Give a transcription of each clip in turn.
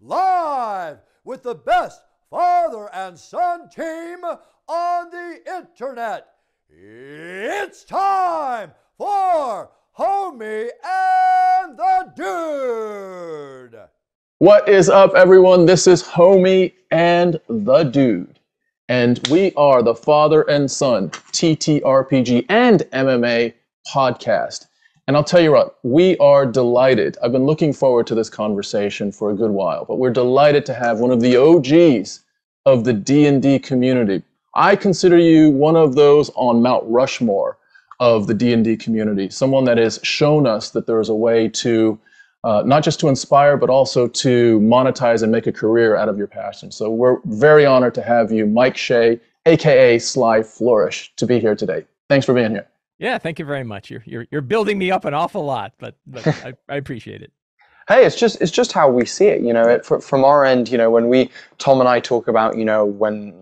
live with the best father and son team on the internet. It's time for Homie and the Dude. What is up, everyone? This is Homie and the Dude. And we are the father and son TTRPG and MMA podcast. And I'll tell you what, we are delighted. I've been looking forward to this conversation for a good while, but we're delighted to have one of the OGs of the D&D community. I consider you one of those on Mount Rushmore of the D&D community, someone that has shown us that there is a way to uh, not just to inspire, but also to monetize and make a career out of your passion. So we're very honored to have you, Mike Shea, aka Sly Flourish, to be here today. Thanks for being here. Yeah, thank you very much. You're you're you're building me up an awful lot, but but I, I appreciate it. Hey, it's just it's just how we see it, you know. It, from our end, you know, when we Tom and I talk about, you know, when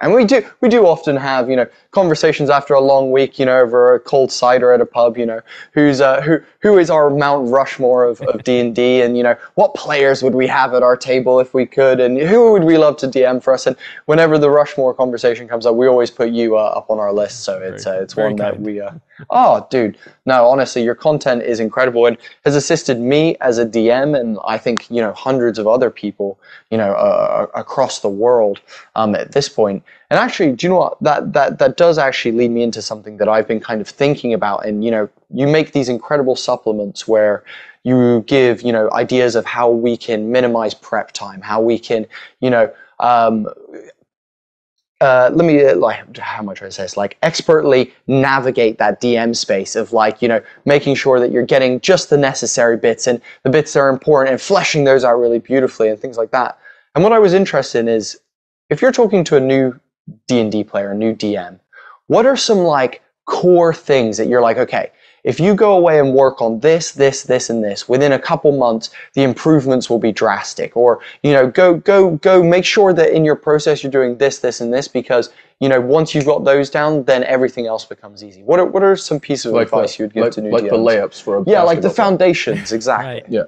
and we do we do often have you know conversations after a long week you know over a cold cider at a pub you know who's uh, who who is our Mount Rushmore of, of D&D and you know what players would we have at our table if we could? And who would we love to DM for us? And whenever the Rushmore conversation comes up we always put you uh, up on our list. So it's uh, it's one kind. that we uh, oh dude no honestly your content is incredible and has assisted me as a DM and I think you know hundreds of other people you know uh, across the world um, at this point and actually, do you know what? That that that does actually lead me into something that I've been kind of thinking about. And you know, you make these incredible supplements where you give you know ideas of how we can minimize prep time, how we can you know. Um, uh, let me like how much I say this like expertly navigate that DM space of like you know making sure that you're getting just the necessary bits and the bits that are important and fleshing those out really beautifully and things like that. And what I was interested in is if you're talking to a new D&D player, a new DM, what are some like core things that you're like, okay, if you go away and work on this, this, this, and this, within a couple months, the improvements will be drastic. Or, you know, go, go, go make sure that in your process you're doing this, this, and this because, you know, once you've got those down, then everything else becomes easy. What are, what are some pieces of like advice the, you would give like, to new like DMs? the layups for a Yeah, like the foundations, exactly. Right. Yeah.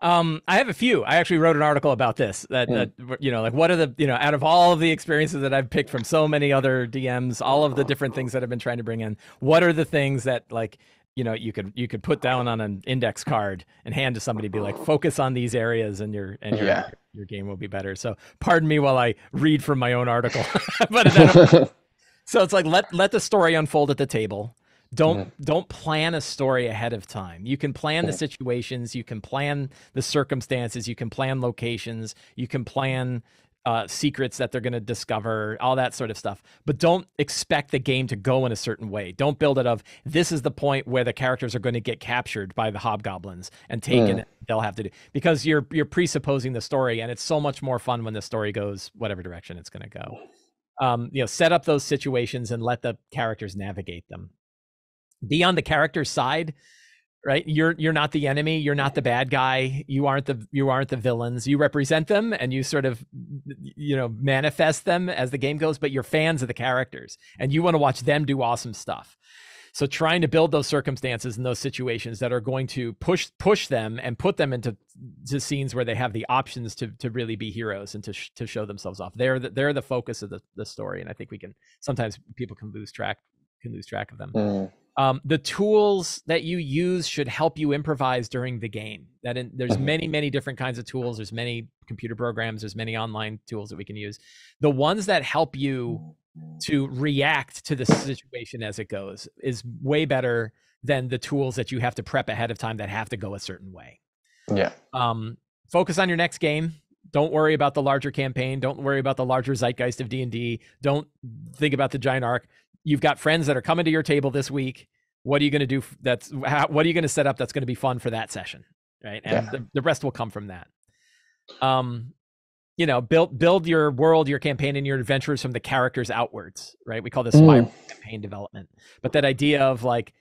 Um, I have a few. I actually wrote an article about this. That, Hmm. that you know, like what are the you know, out of all of the experiences that I've picked from so many other DMs, all of the different things that I've been trying to bring in, what are the things that like you know you could you could put down on an index card and hand to somebody, be like, focus on these areas, and your and your Yeah. your game will be better. So pardon me while I read from my own article, but so it's like let let the story unfold at the table. Don't don't plan a story ahead of time. You can plan the situations you can plan the circumstances you can plan locations you can plan uh, secrets that they're going to discover all that sort of stuff. But don't expect the game to go in a certain way. Don't build it of this is the point where the characters are going to get captured by the hobgoblins and taken they'll have to do because you're you're presupposing the story and it's so much more fun when the story goes whatever direction it's going to go. Um, you know set up those situations and let the characters navigate them. Be on the character's side right you're you're not the enemy you're not the bad guy you aren't the you aren't the villains you represent them and you sort of you know manifest them as the game goes but you're fans of the characters and you want to watch them do awesome stuff so trying to build those circumstances and those situations that are going to push push them and put them into to scenes where they have the options to to really be heroes and to sh- to show themselves off. They're the, they're the focus of the, the story, and I think we can sometimes people can lose track can lose track of them. Mm. Um, the tools that you use should help you improvise during the game. That in, there's many many different kinds of tools. There's many computer programs. There's many online tools that we can use. The ones that help you to react to the situation as it goes is way better than the tools that you have to prep ahead of time that have to go a certain way. Yeah. Um, focus on your next game. Don't worry about the larger campaign. Don't worry about the larger zeitgeist of D and D. Don't think about the giant arc. You've got friends that are coming to your table this week. What are you going to do? That's how, what are you going to set up that's going to be fun for that session, right? And Yeah. the, the rest will come from that. Um, you know, build build your world, your campaign, and your adventures from the characters outwards, right? We call this Mm. campaign development. But that idea of like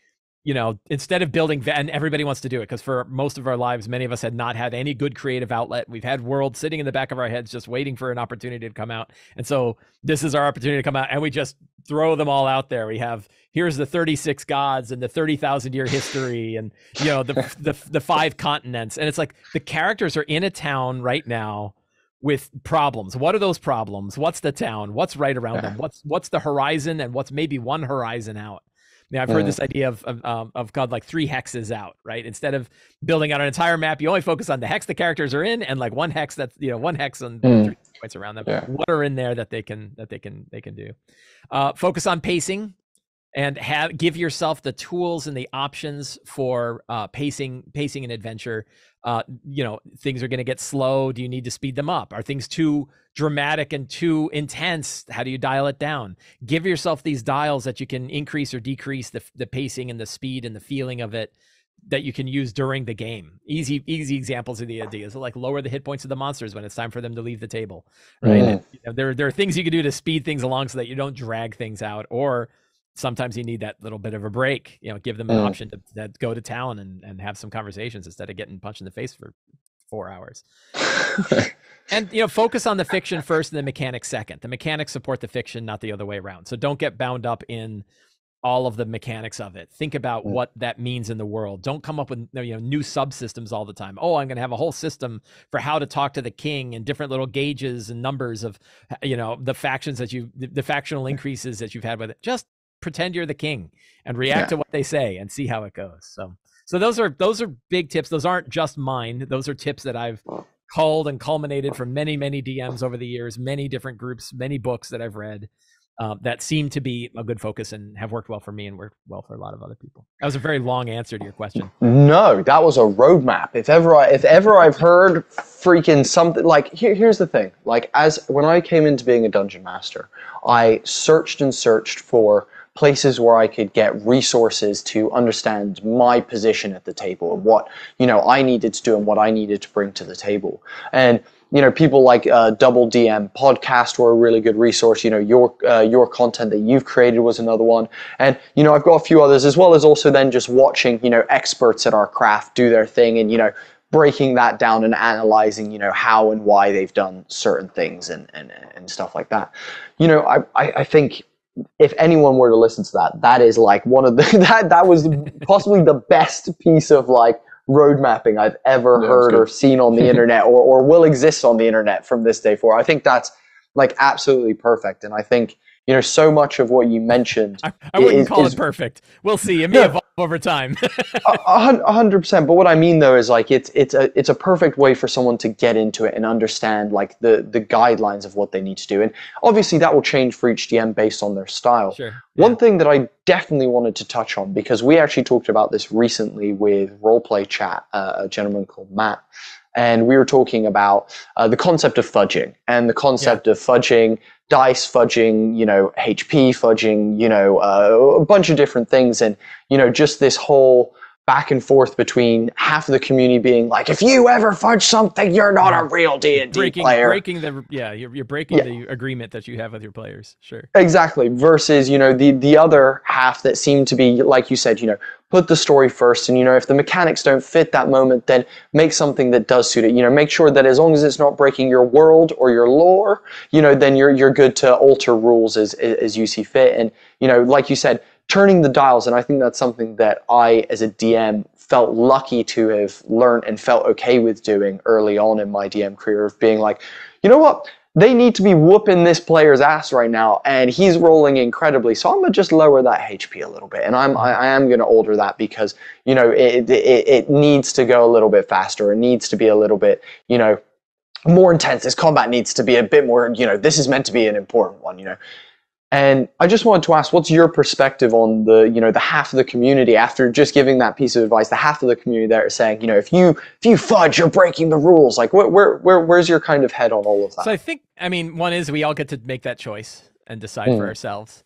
you know, instead of building, and everybody wants to do it because for most of our lives, many of us had not had any good creative outlet. We've had worlds sitting in the back of our heads just waiting for an opportunity to come out. And so this is our opportunity to come out and we just throw them all out there. We have here's the 36 gods and the 30,000 year history and, you know, the, the, the five continents. And it's like the characters are in a town right now with problems. What are those problems? What's the town? What's right around them? What's what's the horizon and what's maybe one horizon out? Now, I've heard this idea of of, um, of God like three hexes out, right? Instead of building out an entire map, you only focus on the hex the characters are in, and like one hex that's you know one hex and Mm. three points around them. Yeah. What are in there that they can that they can they can do? Uh, focus on pacing and have give yourself the tools and the options for uh, pacing pacing an adventure. Uh, you know things are going to get slow. Do you need to speed them up? Are things too dramatic and too intense? How do you dial it down? Give yourself these dials that you can increase or decrease the, the pacing and the speed and the feeling of it that you can use during the game. Easy easy examples of the ideas. Like lower the hit points of the monsters when it's time for them to leave the table right? Mhm. And, you know, there, there are things you can do to speed things along so that you don't drag things out or sometimes you need that little bit of a break you know give them an Mm. option to, to go to town and, and have some conversations instead of getting punched in the face for four hours. And you know focus on the fiction first and the mechanics second. The mechanics support the fiction not the other way around. So don't get bound up in all of the mechanics of it. Think about Mm. what that means in the world. Don't come up with you know new subsystems all the time. Oh i'm going to have a whole system for how to talk to the king and different little gauges and numbers of you know the factions that you the, the factional increases that you've had with it. Just pretend you're the king and react Yeah. to what they say and see how it goes so so those are those are big tips those aren't just mine those are tips that i've culled and culminated from many many dms over the years many different groups many books that i've read uh, that seem to be a good focus and have worked well for me and worked well for a lot of other people that was a very long answer to your question No, that was a roadmap. If ever I, if ever I've heard freaking something like here, here's the thing. Like as when I came into being a dungeon master, I searched and searched for places where I could get resources to understand my position at the table and what you know I needed to do and what I needed to bring to the table. And you know, people like uh, Double DM podcast were a really good resource. You know, your uh, your content that you've created was another one, and you know, I've got a few others as well as also then just watching you know experts at our craft do their thing and you know breaking that down and analyzing you know how and why they've done certain things and and, and stuff like that. You know, I, I I think if anyone were to listen to that, that is like one of the that that was possibly the best piece of like road mapping I've ever heard or seen on the internet or or will exist on the internet from this day forward. I think that's like absolutely perfect, and I think you know so much of what you mentioned. i, I wouldn't is- call is- it perfect we'll see it may Yeah. evolve over time A- a hun- a hundred percent. But what I mean though is like it's it's a it's a perfect way for someone to get into it and understand like the the guidelines of what they need to do. And obviously that will change for each DM based on their style. sure One thing that I definitely wanted to touch on because we actually talked about this recently with Roleplay Chat, uh, a gentleman called Matt, and we were talking about uh, the concept of fudging and the concept of fudging dice, fudging, you know, HP, fudging, you know, uh, a bunch of different things, and you know, just this whole back and forth between half of the community being like, if you ever fudge something, you're not a real D and D breaking player. breaking the yeah you're, you're breaking Yeah. the agreement that you have with your players sure Exactly. Versus, you know, the the other half that seemed to be, like you said, you know, put the story first, and you know, if the mechanics don't fit that moment, then make something that does suit it. You know, make sure that as long as it's not breaking your world or your lore, you know, then you're you're good to alter rules as as you see fit. And you know, like you said, turning the dials, and I think that's something that I, as a DM, felt lucky to have learned and felt okay with doing early on in my DM career of being like, you know what? they need to be whooping this player's ass right now, and he's rolling incredibly. So I'm gonna just lower that HP a little bit, and I'm I, I am gonna alter that because you know it, it it needs to go a little bit faster. It needs to be a little bit you know more intense. This combat needs to be a bit more. You know, this is meant to be an important one. You know. And I just wanted to ask, what's your perspective on the, you know, the half of the community after just giving that piece of advice? The half of the community that are saying, you know, if you if you fudge, you're breaking the rules. Like, where where, where where's your kind of head on all of that? So I think, I mean, one is we all get to make that choice and decide for Mm. ourselves.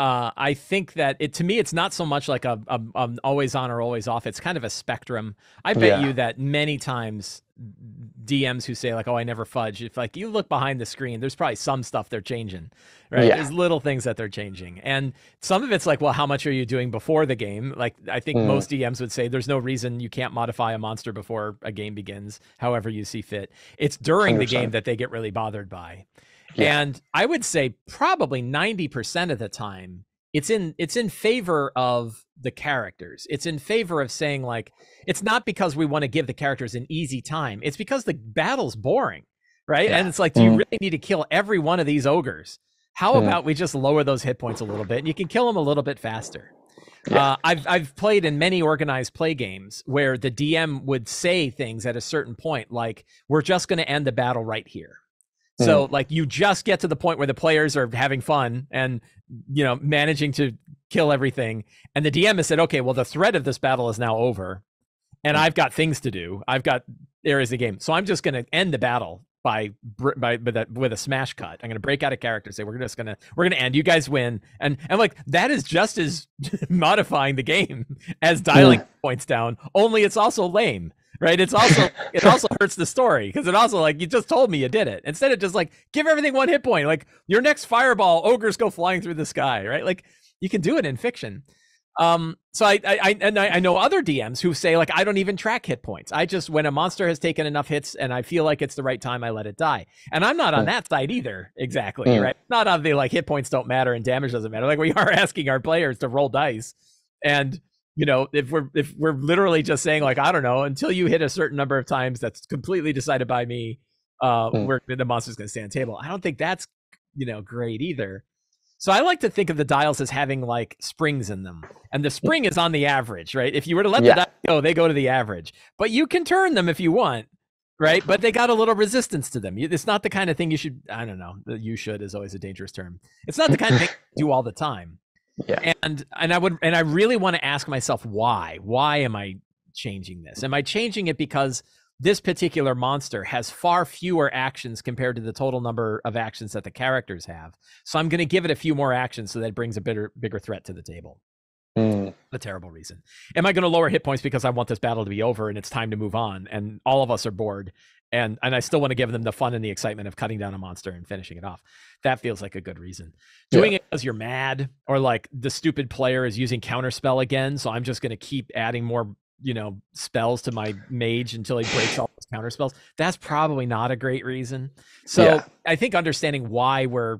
Uh, I think that it to me it's not so much like a, a, a always on or always off. It's kind of a spectrum. I bet Yeah. you that many times DMs who say like, "Oh, I never fudge." If like you look behind the screen, there's probably some stuff they're changing, right? Yeah. There's little things that they're changing, and some of it's like, well, how much are you doing before the game? Like I think Mm. most DMs would say there's no reason you can't modify a monster before a game begins, however you see fit. It's during the 100%. game that they get really bothered by. Yeah. And I would say probably 90% of the time it's in it's in favor of the characters. It's in favor of saying like it's not because we want to give the characters an easy time. It's because the battle's boring, right? Yeah. And it's like do you Mhm. really need to kill every one of these ogres? How Mhm. about we just lower those hit points a little bit and you can kill them a little bit faster? Yeah. Uh, I've I've played in many organized play games where the DM would say things at a certain point, like "We're just going to end the battle right here." So like you just get to the point where the players are having fun and you know managing to kill everything, and the DM has said, "Okay, well the threat of this battle is now over, and I've got things to do. I've got areas of the game, so I'm just going to end the battle." By by with a with a smash cut, I'm gonna break out a character. Say we're just gonna we're gonna end. You guys win, and and like that is just as modifying the game as dialing points down. Only it's also lame, right? It's also it also hurts the story because it also like you just told me you did it instead of just like give everything one hit point. Like your next fireball, ogres go flying through the sky, right? Like you can do it in fiction. Um, so I, I, I and I, I know other DMs who say like I don't even track hit points. I just when a monster has taken enough hits and I feel like it's the right time, I let it die. And I'm not on that side either, exactly, Mm. right? Not on the like hit points don't matter and damage doesn't matter. Like we are asking our players to roll dice, and you know if we're if we're literally just saying like I don't know until you hit a certain number of times that's completely decided by me, uh, Mm. where the monster's going to stay on table. I don't think that's you know great either. So I like to think of the dials as having like springs in them, and the spring is on the average, right? If you were to let Yeah. the dice go, they go to the average, but you can turn them if you want, right? But they got a little resistance to them. It's not the kind of thing you should. I don't know. You should is always a dangerous term. It's not the kind of thing you do all the time. Yeah. And and I would and I really want to ask myself why? Why am I changing this? Am I changing it because this particular monster has far fewer actions compared to the total number of actions that the characters have. So I'm going to give it a few more actions so that it brings a bigger bigger threat to the table. Mm. A terrible reason. Am I going to lower hit points because I want this battle to be over and it's time to move on and all of us are bored and and I still want to give them the fun and the excitement of cutting down a monster and finishing it off. That feels like a good reason. Doing it because you're mad or like the stupid player is using counterspell again, so I'm just going to keep adding more, you know, spells to my mage until he breaks all those counterspells. That's probably not a great reason. So Yeah. I think understanding why we're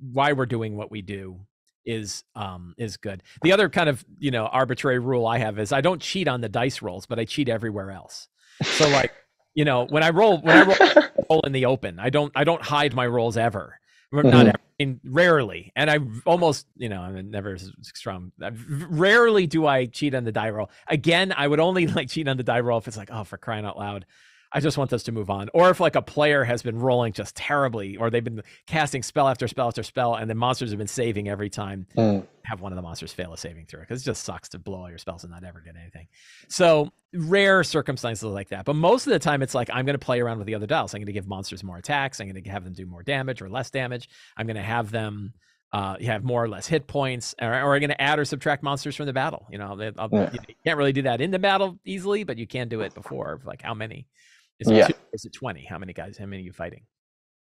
why we're doing what we do is um is good. The other kind of, you know, arbitrary rule I have is I don't cheat on the dice rolls, but I cheat everywhere else. So like, you know, when I roll when I roll, roll in the open, I don't I don't hide my rolls ever. Not Mhm. ever, I mean, rarely, and I almost, you know, I'm never as strong. I- Rarely do I cheat on the die roll. Again, I would only like cheat on the die roll if it's like, oh, for crying out loud, I just want this to move on. Or if like a player has been rolling just terribly, or they've been casting spell after spell after spell, and the monsters have been saving every time. Mm. Have one of the monsters fail a saving throw because it just sucks to blow all your spells and not ever get anything. So rare circumstances like that, but most of the time it's like I'm going to play around with the other dials. I'm going to give monsters more attacks. I'm going to have them do more damage or less damage. I'm going to have them uh, have more or less hit points, or, or I'm going to add or subtract monsters from the battle. You know, they- I'll- Yeah. you can't really do that in the battle easily, but you can do it before. Like how many? Is it Yeah. two is it twenty? How many guys? How many are you fighting?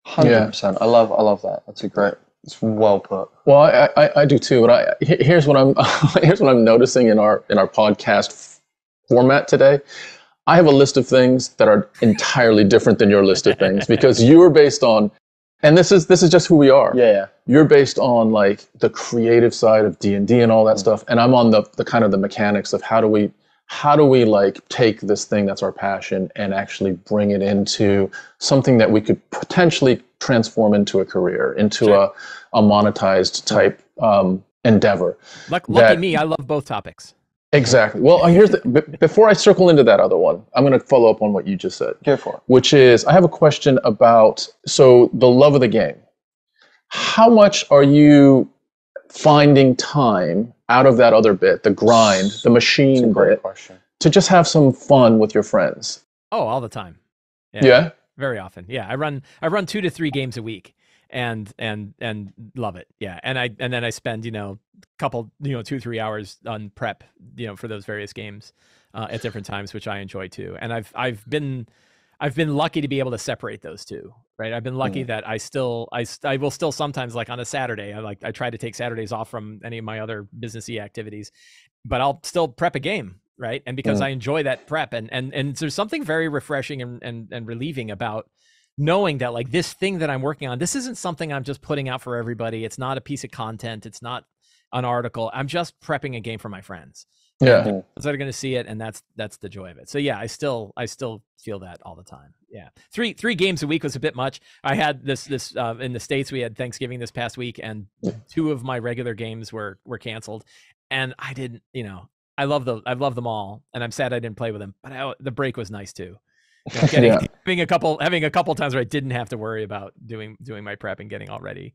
Hundred percent. I love. I love that. That's a great. It's well put. Well, I, I, I do too, but I, here's what I'm here's what I'm noticing in our in our podcast format today. I have a list of things that are entirely different than your list of things because you are based on, and this is this is just who we are. Yeah. yeah. You're based on like the creative side of D and D and all that Mm. stuff, and I'm on the the kind of the mechanics of how do we how do we like take this thing that's our passion and actually bring it into something that we could potentially transform into a career, into Sure. a, a monetized type um, endeavor. Luck, lucky That- me, I love both topics. Exactly. Well, here's the, b- before I circle into that other one, I'm going to follow up on what you just said, Go for it. which is I have a question about so the love of the game. How much are you finding time out of that other bit, the grind, the machine bit, question. to just have some fun with your friends? Oh, all the time. Yeah. very often. Yeah, I run I run two to three games a week, and and and love it. Yeah, and I and then I spend you know a couple you know two three hours on prep you know for those various games uh, at different times, which I enjoy too. And I've I've been I've been lucky to be able to separate those two. Right, I've been lucky Mhm. that I still I, I will still sometimes like on a Saturday I like I try to take Saturdays off from any of my other businessy activities, but I'll still prep a game right and because Mhm. i enjoy that prep and and and there's something very refreshing and, and and relieving about knowing that like this thing that i'm working on this isn't something i'm just putting out for everybody it's not a piece of content it's not an article i'm just prepping a game for my friends Yeah. that are going to see it and that's that's the joy of it. So yeah i still i still feel that all the time. Yeah. Three three games a week was a bit much. I had this this uh, in the states we had thanksgiving this past week and two of my regular games were were canceled and i didn't you know i love the i love them all and i'm sad i didn't play with them but I, the break was nice too. You know, getting, Yeah. having a couple having a couple times where i didn't have to worry about doing doing my prep and getting all ready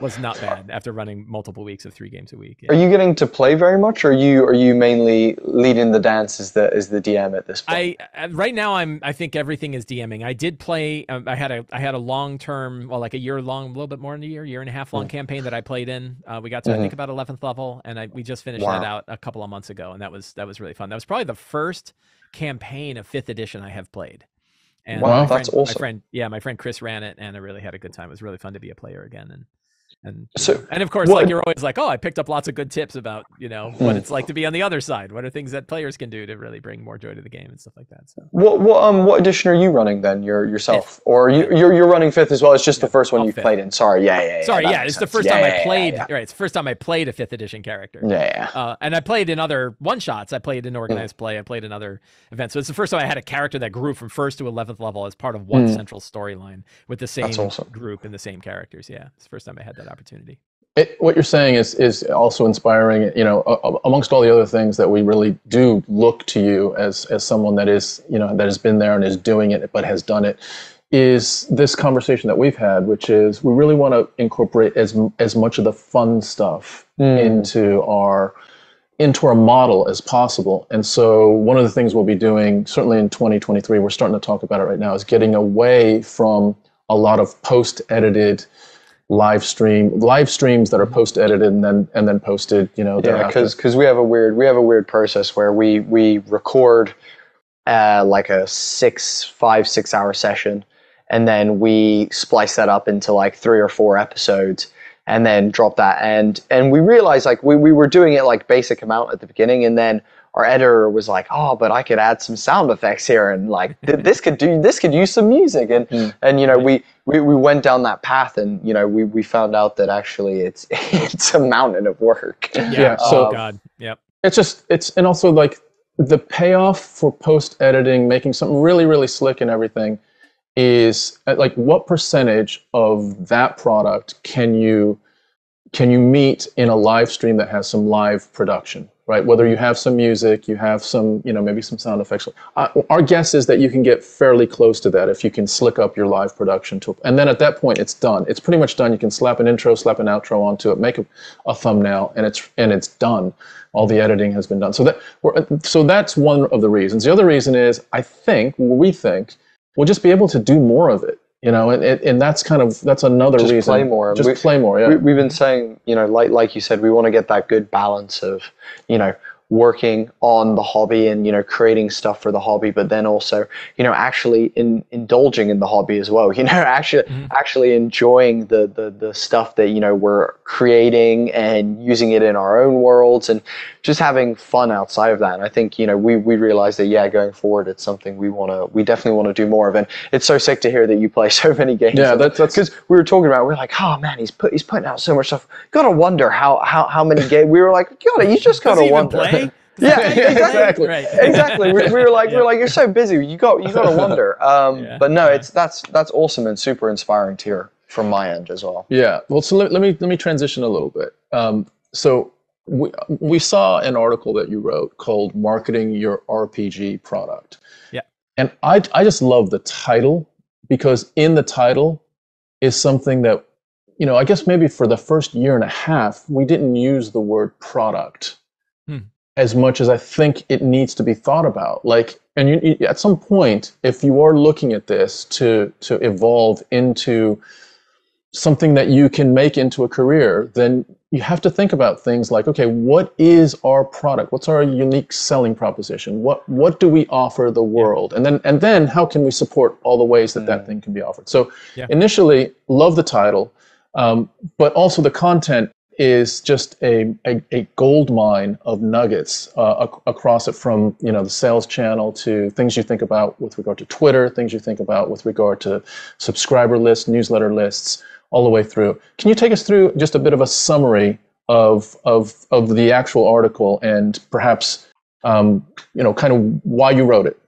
was not bad after running multiple weeks of three games a week Are you getting to play very much, or are you are you mainly leading the dance as the as the DM at this point? I uh, right now I'm I think everything is DMing. I did play. Um, I had a I had a long term, well, like a year long, a little bit more than a year, year and a half long campaign that I played in. Uh, we got to I think about eleventh level, and I we just finished that out a couple of months ago, and that was that was really fun. That was probably the first campaign of fifth edition I have played. And Wow, my that's awesome. My friend, yeah, my friend Chris ran it, and I really had a good time. It was really fun to be a player again, and and So, and of course, what- like you're always like, oh, I picked up lots of good tips about you know what Hmm. it's like to be on the other side. What are things that players can do to really bring more joy to the game and stuff like that. So. What what um what edition are you running then? Your yourself, or you you're you're running fifth as well? It's just the first one you've fifth. played in. Sorry, yeah, yeah. yeah Sorry, yeah, it's the first Yeah, time yeah, I played. Yeah, Right, it's the first time I played a fifth edition character. yeah. yeah. Uh, and I played in other one shots. I played Hmm. in organized play. I played in other events. So it's the first time I had a character that grew from first to eleventh level as part of one Mm. central storyline with the same awesome. group and the same characters. Yeah, it's the first time I had that opportunity. It, what you're saying is is also inspiring. You know, a- a- amongst all the other things that we really do look to you as as someone that is you know that has been there and is doing it, but has done it, is this conversation that we've had, which is we really want to incorporate as as much of the fun stuff Mm. into our into our model as possible. And so one of the things we'll be doing certainly in 2023, we're starting to talk about it right now, is getting away from a lot of post edited live stream live streams that are post edited and then and then posted you know Yeah, thereafter. because we have a weird we have a weird process where we we record uh, like a six five six hour session, and then we splice that up into like three or four episodes, and then drop that. And and we realized like we we were doing it like basic amount at the beginning, and then our editor was like, oh, but I could add some sound effects here, and like th- this could do this could use some music, and Mm. and you know we. We, we went down that path and you know we, we found out that actually it's it's a mountain of work. Yeah, so- oh god, yep. it's just it's and also like the payoff for post editing making something really really slick and everything is uh, like what percentage of that product can you can you meet in a live stream that has some live production right? Whether you have some music you have some you know maybe some sound effects. Uh, our guess is that you can get fairly close to that if you can slick up your live production tool and then at that point it's done. It's pretty much done. You can slap an intro slap an outro onto it make a, a thumbnail and it's and it's done. All the editing has been done. So that so that's one of the reasons. The other reason is i think we think we'll just be able to do more of it you know and, and, and that's kind of that's another Just reason play more. just We- play more yeah we, we've been saying, you know, like like you said, we want to get that good balance of, you know, working on the hobby and you know creating stuff for the hobby, but then also, you know, actually in, indulging in the hobby as well. You know, actually Mhm. actually enjoying the, the the stuff that you know we're creating and using it in our own worlds and just having fun outside of that. And I think you know we we realize that yeah, going forward, it's something we want to we definitely want to do more of. And it's so sick to hear that you play so many games. Yeah, that's- that's- because we were talking about. We are like, oh man, he's put he's putting out so much stuff. Gotta wonder how how how many games. We were like, gotta you just gotta he even wonder. play? Yeah, exactly. Right. exactly. We, we were like, we Yeah. were like, you're so busy. You got, you got to wonder. Um, Yeah, but no, it's that's that's awesome and super inspiring to hear from my end as well. Yeah. Well, so let, let me let me transition a little bit. Um, so we we saw an article that you wrote called "Marketing Your RPG Product." Yeah. And I I just love the title because in the title is something that you know I guess maybe for the first year and a half we didn't use the word product Hmm. as much as I think it needs to be thought about. Like, and you, you- at some point, if you are looking at this to to evolve into something that you can make into a career, then you have to think about things like, okay, what is our product? What's our unique selling proposition? What what do we offer the world? And then and then how can we support all the ways that that thing can be offered? So Yeah. initially, love the title, um, but also the content is just a, a, a gold mine of nuggets uh, ac- across it from you know the sales channel to things you think about with regard to Twitter, things you think about with regard to subscriber lists, newsletter lists, all the way through. Can you take us through just a bit of a summary of of of the actual article and perhaps um, you know kind of why you wrote it?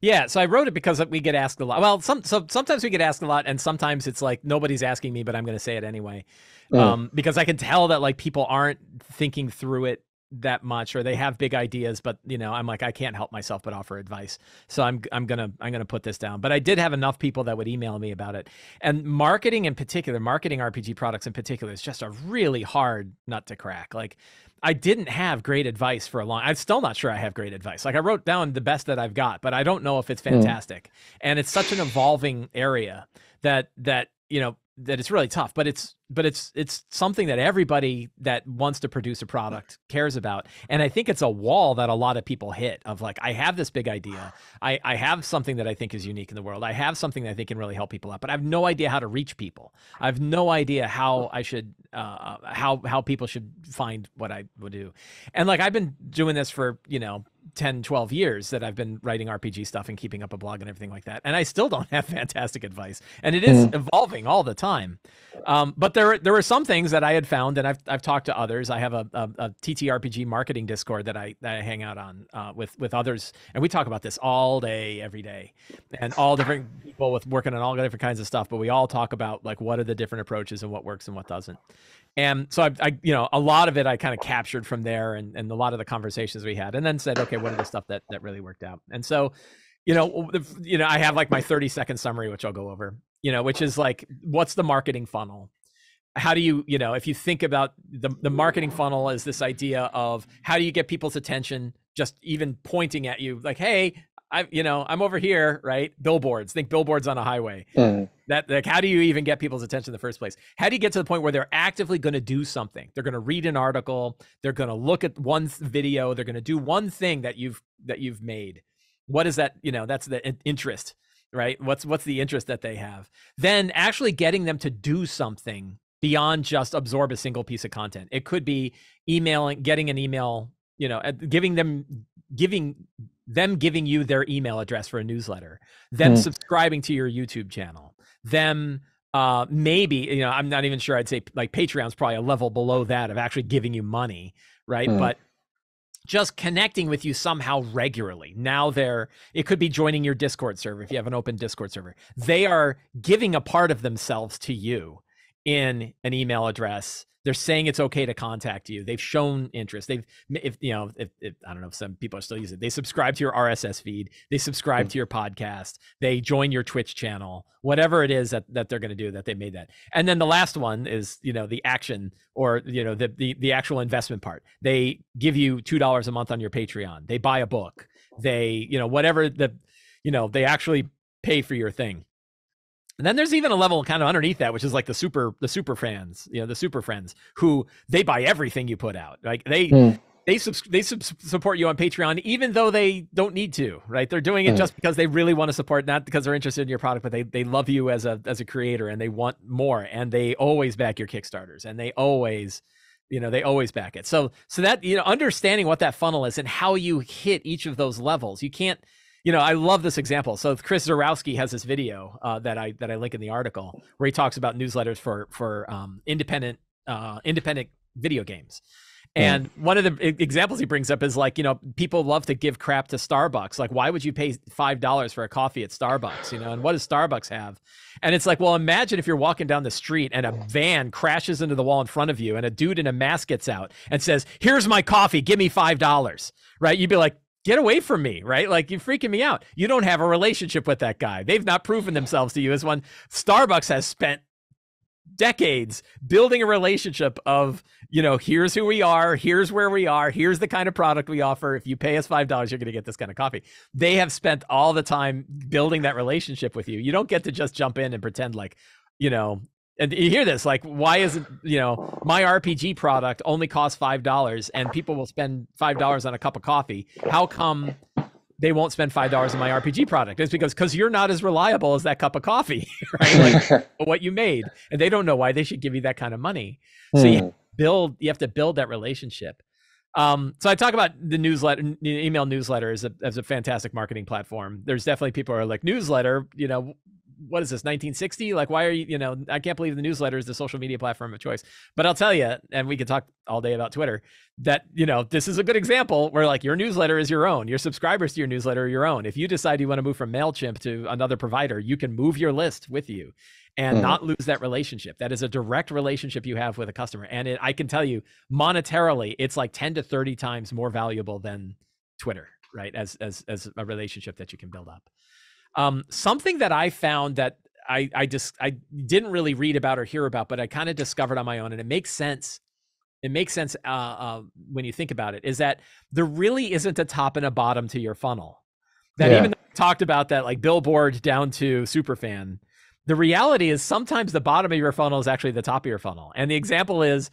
Yeah, so I wrote it because we get asked a lot. Well, some so sometimes we get asked a lot, and sometimes it's like nobody's asking me, but I'm going to say it anyway, Mm. um, because I can tell that like people aren't thinking through it that much, or they have big ideas, but you know, I'm like I can't help myself but offer advice. So I'm I'm gonna I'm gonna put this down. But I did have enough people that would email me about it, and marketing in particular, marketing RPG products in particular, is just a really hard nut to crack. Like. I didn't have great advice for a long. I'm still not sure I have great advice. Like I wrote down the best that I've got, but I don't know if it's hmm. fantastic. And it's such an evolving area that that you know that it's really tough. But it's but it's it's something that everybody that wants to produce a product cares about. And I think it's a wall that a lot of people hit of like I have this big idea. I I have something that I think is unique in the world. I have something that I think can really help people out, but I have no idea how to reach people. I have no idea how I should uh, how how people should find what I would do. And like I've been doing this for, you know, 10, 12 years that I've been writing RPG stuff and keeping up a blog and everything like that. And I still don't have fantastic advice. And it is evolving all the time. Um, but there there were some things that I had found and I've I've talked to others. I have a, a, a TTRPG marketing Discord that I that I hang out on uh, with with others and we talk about this all day, every day. And all different people with working on all different kinds of stuff, but we all talk about like what are the different approaches and what works and what doesn't. And so I, I, you know, a lot of it I kind of captured from there and, and a lot of the conversations we had and then said, okay, what are the stuff that, that really worked out? And so, you know, you know, I have like my 30 second summary, which I'll go over, you know, which is like, what's the marketing funnel? How do you, you know, if you think about the, the marketing funnel is this idea of how do you get people's attention, just even pointing at you like, Hey, I, you know, I'm over here, right? Billboards, think billboards on a highway Mm. That like how do you even get people's attention in the first place? How do you get to the point where they're actively going to do something? They're going to read an article they're going to look at one video they're going to do one thing that you've that you've made. What is that you know that's the interest right? What's what's the interest that they have? Then actually getting them to do something beyond just absorb a single piece of content. It could be emailing getting an email you know giving them giving them giving you their email address for a newsletter them Hmm. subscribing to your youtube channel them uh maybe you know i'm not even sure i'd say like patreon's probably a level below that of actually giving you money right? Mm. but just connecting with you somehow regularly. Now they're it could be joining your discord server if you have an open discord server. They are giving a part of themselves to you in an email address they're saying it's okay to contact you. They've shown interest. They've if you know if, if i don't know if some people are still using it they subscribe to your rss feed. They subscribe hmm. to your podcast. They join your twitch channel. Whatever it is that, that they're going to do that they made that. And then the last one is you know the action or you know the, the the actual investment part. They give you two dollars a month on your patreon. They buy a book. They you know whatever the you know they actually pay for your thing and then there's even a level kind of underneath that, which is like the super the super fans, you know, the super friends who they buy everything you put out. Like they Hmm. they subs- they subs- support you on Patreon even though they don't need to, right? They're doing it Hmm. just because they really want to support, not because they're interested in your product, but they they love you as a as a creator and they want more and they always back your Kickstarters and they always you know they always back it so so that you know understanding what that funnel is and how you hit each of those levels you can't you know i love this example so chris Zukowski has this video uh, that i that i link in the article where he talks about newsletters for for um, independent uh, independent video games and one of the examples he brings up is like, you know, people love to give crap to Starbucks. Like, why would you pay $5 for a coffee at Starbucks? You know, and what does Starbucks have? And it's like, well, imagine if you're walking down the street and a van crashes into the wall in front of you and a dude in a mask gets out and says, Here's my coffee, give me $5, right? You'd be like, Get away from me, right? Like you're freaking me out. You don't have a relationship with that guy. They've not proven themselves to you as one. Starbucks has spent decades building a relationship of you know here's who we are here's where we are here's the kind of product we offer if you pay us five dollars you're going to get this kind of coffee they have spent all the time building that relationship with you you don't get to just jump in and pretend like you know and you hear this like why is it you know my rpg product only costs five dollars and people will spend five dollars on a cup of coffee. How come they won't spend five dollars on my rpg product? It's because because you're not as reliable as that cup of coffee right? Like what you made. And they don't know why they should give you that kind of money. So you Hmm. build you have to build that relationship. Um, so I talk about the newsletter, n- email newsletter as a, as a fantastic marketing platform. There's definitely people who are like newsletter, you know, what is this 1960? Like, why are you, you know, I can't believe the newsletter is the social media platform of choice. But I'll tell you, and we could talk all day about Twitter, that, you know, this is a good example where like your newsletter is your own, your subscribers to your newsletter are your own. If you decide you want to move from MailChimp to another provider, you can move your list with you and Mhm. not lose that relationship. That is a direct relationship you have with a customer. And it, I can tell you monetarily, it's like 10 to 30 times more valuable than Twitter, right? As, as, as a relationship that you can build up. Um, something that I found that I, I just, I didn't really read about or hear about, but I kind of discovered on my own and it makes sense. It makes sense uh, uh, when you think about it is that there really isn't a top and a bottom to your funnel. That Yeah. even talked about that like billboard down to superfan, the reality is sometimes the bottom of your funnel is actually the top of your funnel. And the example is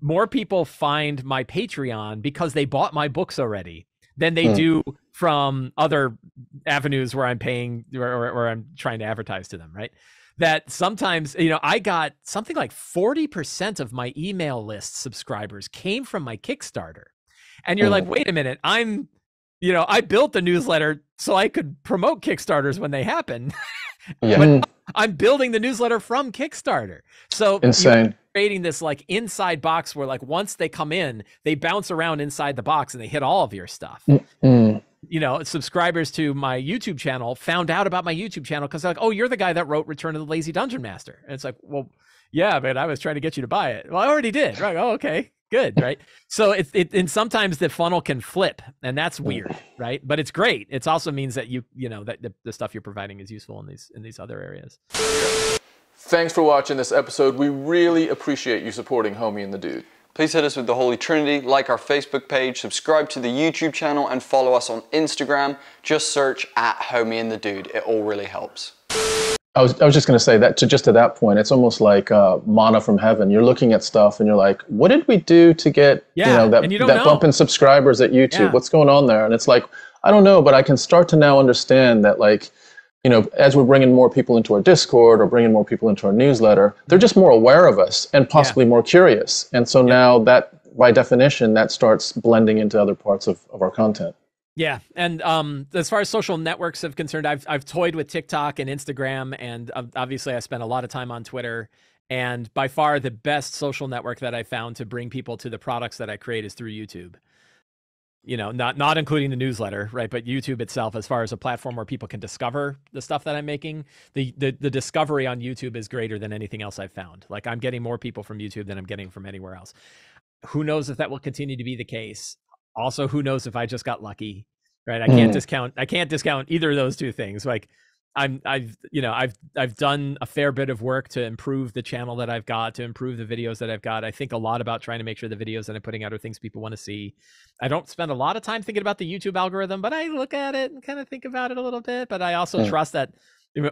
more people find my Patreon because they bought my books already than they Hmm. do from other avenues where I'm paying or, or, or I'm trying to advertise to them, right? That sometimes, you know, I got something like 40% of my email list subscribers came from my Kickstarter. And you're Hmm. like, wait a minute, I'm, you know, I built the newsletter so I could promote Kickstarters when they happen. Yeah. Mm, I'm building the newsletter from Kickstarter. So you insane. creating this like inside box where like once they come in, they bounce around inside the box and they hit all of your stuff. Mm, You know, subscribers to my YouTube channel found out about my YouTube channel because they're like, oh, you're the guy that wrote Return of the Lazy Dungeon Master. And it's like, well, yeah, but I was trying to get you to buy it. Well, I already did. Right. Oh, okay. Good. Right. so it, it and sometimes the funnel can flip and that's mm. weird. Right. But it's great. It also means that you, you know, that the, the stuff you're providing is useful in these in these other areas. Thanks for watching this episode. We really appreciate you supporting Homie and the Dude. Please hit us with the Holy Trinity, like our Facebook page, subscribe to the YouTube channel, and follow us on Instagram. Just search at Homie and the Dude. It all really helps. I was, I was just going to say that to just to that point, it's almost like uh, mana from heaven. You're looking at stuff and you're like, what did we do to get you know that, and you that know. bump in subscribers at YouTube? Yeah. What's going on there? And it's like, I don't know, but I can start to now understand that like, you know, as we're bringing more people into our Discord or bringing more people into our newsletter, they're just more aware of us and possibly more curious. And so now that by definition, that starts blending into other parts of, of our content. Yeah, and um, as far as social networks are concerned, I've I've toyed with TikTok and Instagram, and obviously I spent a lot of time on Twitter. And by far the best social network that I found to bring people to the products that I create is through YouTube. You know, not not including the newsletter, right? But YouTube itself, as far as a platform where people can discover the stuff that I'm making, the the, the discovery on YouTube is greater than anything else I've found. Like I'm getting more people from YouTube than I'm getting from anywhere else. Who knows if that will continue to be the case? also who knows if i just got lucky right i can't Mm. discount i can't discount either of those two things like i'm i've you know i've i've done a fair bit of work to improve the channel that i've got to improve the videos that i've got i think a lot about trying to make sure the videos that i'm putting out are things people want to see i don't spend a lot of time thinking about the youtube algorithm but i look at it and kind of think about it a little bit but i also Mm. trust that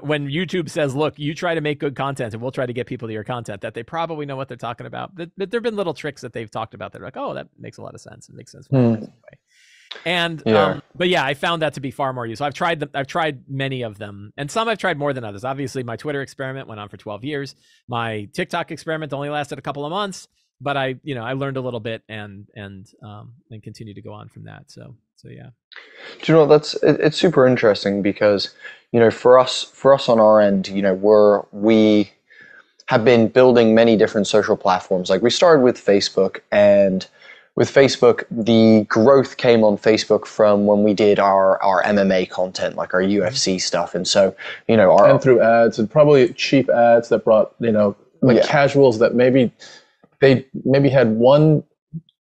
when YouTube says, "Look, you try to make good content, and we'll try to get people to your content," that they probably know what they're talking about. But, but there've been little tricks that they've talked about that are like, "Oh, that makes a lot of sense. It makes sense." when it works that way." And Yeah. um, but yeah, I found that to be far more useful. I've tried them. I've tried many of them, and some I've tried more than others. Obviously, my Twitter experiment went on for 12 years. My TikTok experiment only lasted a couple of months, but I, you know, I learned a little bit and and um and continue to go on from that. So so yeah. Do you know what, that's it, it's super interesting because you know for us for us on our end you know we're we have been building many different social platforms like we started with Facebook and with Facebook the growth came on Facebook from when we did our our MMA content like our UFC stuff and so you know our and through ads and probably cheap ads that brought you know like Yeah. casuals that maybe they maybe had one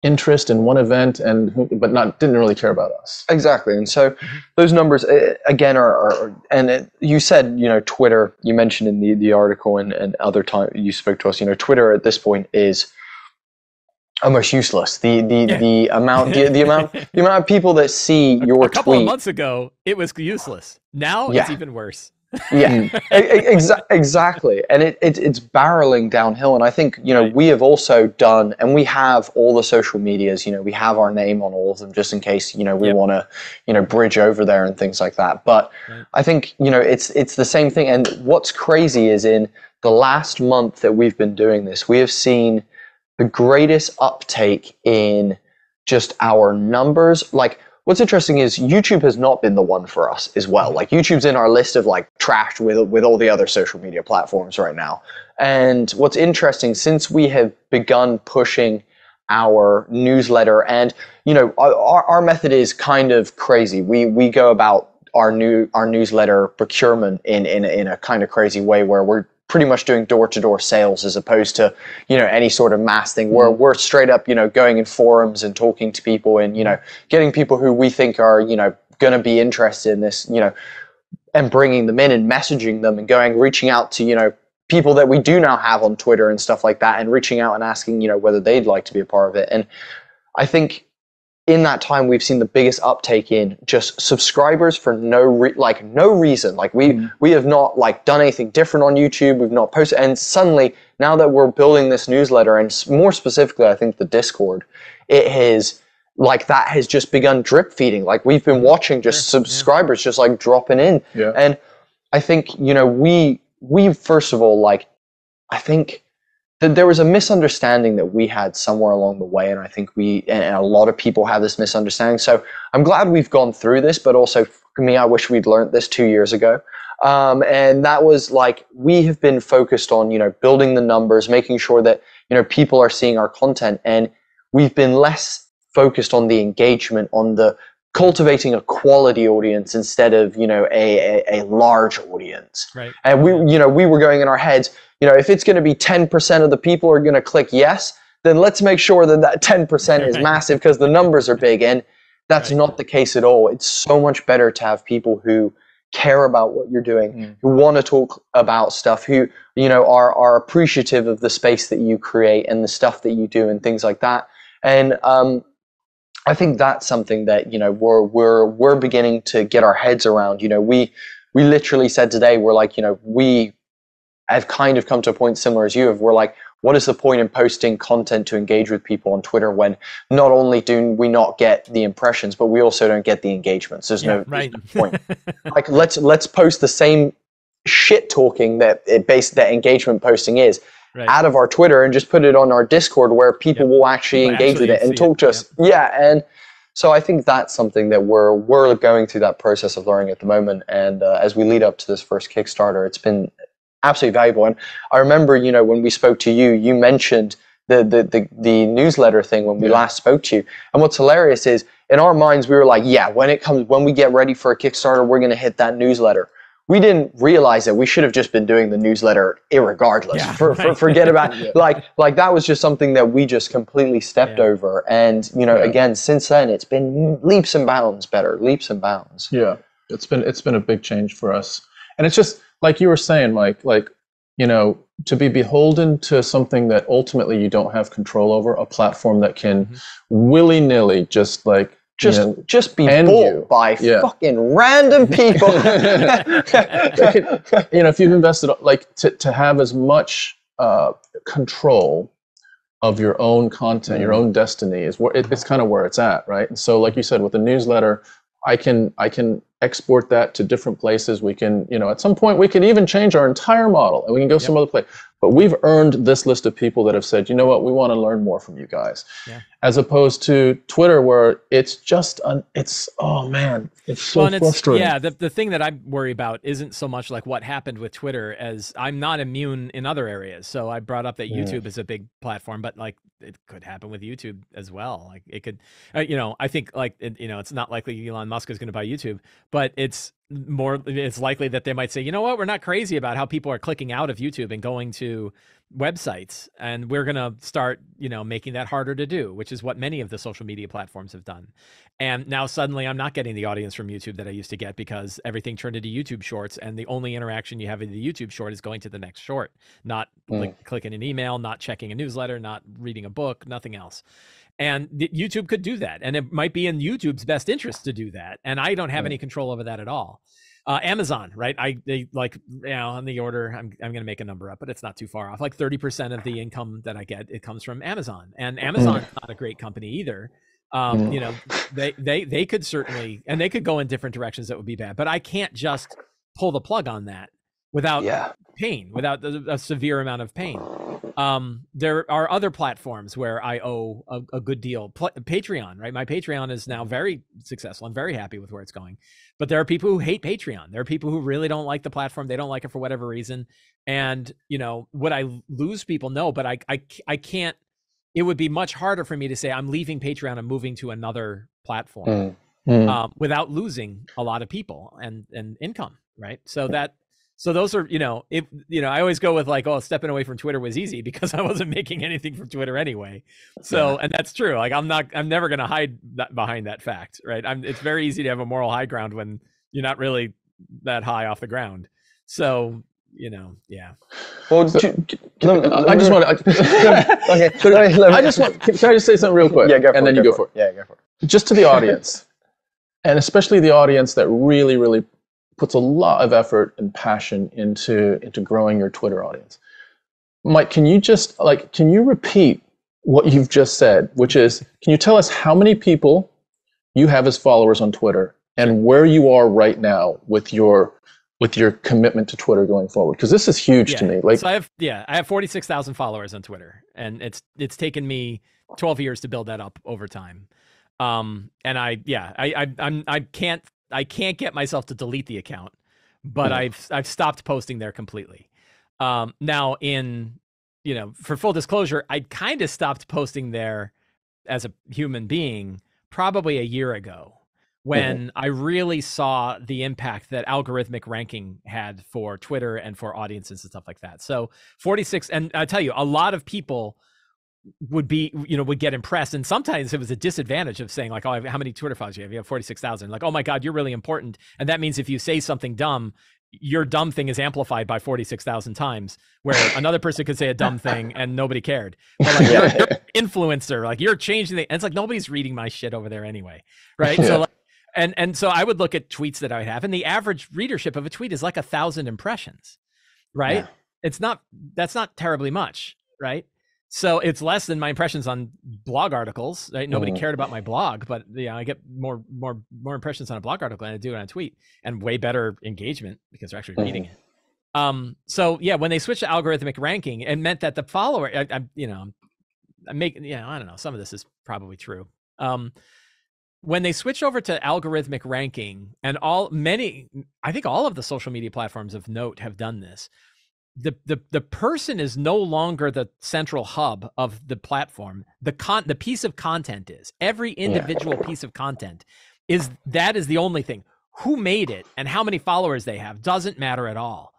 interest in one event and but not didn't really care about us Exactly, and so those numbers uh, again are, are and it, you said you know Twitter. You mentioned in the the article and, and other time you spoke to us. You know Twitter at this point is almost useless. The the Yeah. the amount the, the amount the amount of people that see your a couple tweet. of months ago, it was useless. Now Yeah. it's even worse. Yeah, exa- exactly. And it, it, it's barreling downhill. And I think, you know, Right. we have also done, and we have all the social medias, you know, we have our name on all of them just in case, you know, we Yep. want to, you know, bridge over there and things like that. But Right. I think, you know, it's, it's the same thing. And what's crazy is in the last month that we've been doing this, we have seen the greatest uptake in just our numbers. Like, what's interesting is YouTube has not been the one for us as well. Like, YouTube's in our list of like trashed with with all the other social media platforms right now. And what's interesting, since we have begun pushing our newsletter, and you know, our, our method is kind of crazy. We we go about our new our newsletter procurement in in in a kind of crazy way where we're pretty much doing door to door sales as opposed to you know any sort of mass thing. Where mm-hmm. we're straight up you know going in forums and talking to people and you know getting people who we think are you know going to be interested in this you know and bringing them in and messaging them and going reaching out to you know people that we do now have on Twitter and stuff like that and reaching out and asking you know whether they'd like to be a part of it. And I think in that time we've seen the biggest uptake in just subscribers for no re- like no reason. Like we mm. we have not like done anything different on YouTube. We've not posted and suddenly now that we're building this newsletter and more specifically I think the Discord it has like that has just begun drip feeding. Like we've been mm. watching just yeah. subscribers just like dropping in. Yeah. and I think you know we we first of all like I think there was a misunderstanding that we had somewhere along the way, and I think we and a lot of people have this misunderstanding. So I'm glad we've gone through this, but also for me, I wish we'd learned this two years ago. Um, and that was like we have been focused on you know building the numbers, making sure that you know people are seeing our content, and we've been less focused on the engagement, on the cultivating a quality audience instead of you know a, a, a large audience Right. and we you know we were going in our heads you know if it's going to be 10% of the people are going to click yes then let's make sure that that 10% is massive because the numbers are big and that's Right. not the case at all it's so much better to have people who care about what you're doing Mm. who want to talk about stuff who you know are are appreciative of the space that you create and the stuff that you do and things like that and um I think that's something that you know we're we're we're beginning to get our heads around. You know, we we literally said today we're like you know we have kind of come to a point similar as you have. We're like, what is the point in posting content to engage with people on Twitter when not only do we not get the impressions, but we also don't get the engagements. There's Yeah, no right. point. like let's let's post the same shit talking that it base that engagement posting is Right. out of our Twitter and just put it on our Discord where people will actually engage with it and talk it, to us. Yeah, and so I think that's something that we're we're going through that process of learning at the moment. And uh, as we lead up to this first Kickstarter, it's been absolutely valuable. And I remember, you know, when we spoke to you, you mentioned the the the, the newsletter thing when we Yeah. last spoke to you. And what's hilarious is in our minds we were like, yeah, when it comes when we get ready for a Kickstarter, we're gonna hit that newsletter. We didn't realize that we should have just been doing the newsletter irregardless. Yeah, for, for, forget about Yeah. like like that was just something that we just completely stepped Yeah. over. And you know, again, since then it's been leaps and bounds better, leaps and bounds. Yeah, it's been it's been a big change for us, and it's just like you were saying, Mike. Like you know, to be beholden to something that ultimately you don't have control over, a platform that can Mhm. willy nilly just like Just you know, just be bought you. by Yeah. fucking random people. You know, if you've invested like to, to have as much uh, control of your own content, your own destiny is where it, it's kind of where it's at, right? And so, like you said, with the newsletter, I can I can export that to different places. We can, you know, at some point we can even change our entire model and we can go some other place. But we've earned this list of people that have said, you know what, we want to learn more from you guys, Yeah. as opposed to Twitter, where it's just an, it's oh man, it's so well, and it's, frustrating. yeah, the, the thing that I worry about isn't so much like what happened with Twitter as I'm not immune in other areas. So I brought up that Yeah. YouTube is a big platform, but like it could happen with YouTube as well. Like it could, uh, you know, I think like, it, you know, it's not likely Elon Musk is going to buy YouTube, but it's more, it's likely that they might say, you know what, we're not crazy about how people are clicking out of YouTube and going to websites and we're going to start you know making that harder to do which is what many of the social media platforms have done. And now suddenly i'm not getting the audience from youtube that i used to get because everything turned into youtube shorts and the only interaction you have in the youtube short is going to the next short not Mm. like clicking an email not checking a newsletter not reading a book nothing else and youtube could do that and it might be in youtube's best interest to do that and i don't have any control over that at all Uh, Amazon, right? I they like you know on the order. I'm I'm gonna make a number up, but it's not too far off. Like thirty percent of the income that I get, it comes from Amazon, and Amazon's not a great company either. Um, you know, they they they could certainly and they could go in different directions that would be bad, but I can't just pull the plug on that without Yeah. pain, without a, a severe amount of pain. Um, there are other platforms where I owe a, a good deal. Pl- Patreon, right? My Patreon is now very successful. I'm very happy with where it's going. But there are people who hate Patreon. There are people who really don't like the platform. They don't like it for whatever reason. And you know, would I lose people? No, but I I I can't. It would be much harder for me to say I'm leaving Patreon and moving to another platform Mm. Mm. um, without losing a lot of people and and income, right? So that so those are you know if you know I always go with like oh stepping away from Twitter was easy because I wasn't making anything from Twitter anyway. So and that's true. Like I'm not I'm never gonna hide that behind that fact, right? I'm it's very easy to have a moral high ground when you're not really that high off the ground. So you know yeah Well, So- do- do- let- uh, I let just want to. okay. let me- let me- I just want. Can, can I just say something real quick? Yeah, go for and it. then you go for it. Yeah, go for it. Just to the audience, and especially the audience that really, really puts a lot of effort and passion into into growing your Twitter audience. Mike, can you just like can you repeat what you've just said? Which is, can you tell us how many people you have as followers on Twitter and where you are right now with your with your commitment to Twitter going forward? Because this is huge to me. Like, so I have yeah, I have forty six thousand followers on Twitter, and it's it's taken me twelve years to build that up over time. Um, and I yeah, I I I'm I can't I can't get myself to delete the account, but. I've I've stopped posting there completely. Um, now in you know for full disclosure, I kind of stopped posting there as a human being probably a year ago when I really saw the impact that algorithmic ranking had for Twitter and for audiences and stuff like that. So 46 and I tell you a lot of people would be you know would get impressed and sometimes it was a disadvantage of saying like oh how many Twitter followers do you have you have 46,000 like oh my god you're really important and that means if you say something dumb your dumb thing is amplified by 46,000 times where another person could say a dumb thing and nobody cared but like you're, you're influencer like you're changing the and it's like nobody's reading my shit over there anyway right Yeah. so like and and so I would look at tweets that I would have, and the average readership of a tweet is like a thousand impressions, right? Yeah. It's not that's not terribly much, right? So it's less than my impressions on blog articles. Right? Nobody Mhm. cared about my blog, but yeah, I get more more more impressions on a blog article than I do it on a tweet, and way better engagement because they're actually reading it. Um. So yeah, when they switched to algorithmic ranking, it meant that the follower, I, I you know, I make yeah, I don't know. Some of this is probably true. Um, when they switch over to algorithmic ranking and all many i think all of the social media platforms of note have done this the the, the person is no longer the central hub of the platform. The con the piece of content is. Every individual piece of content is that is the only thing. Who made it and how many followers they have doesn't matter at all.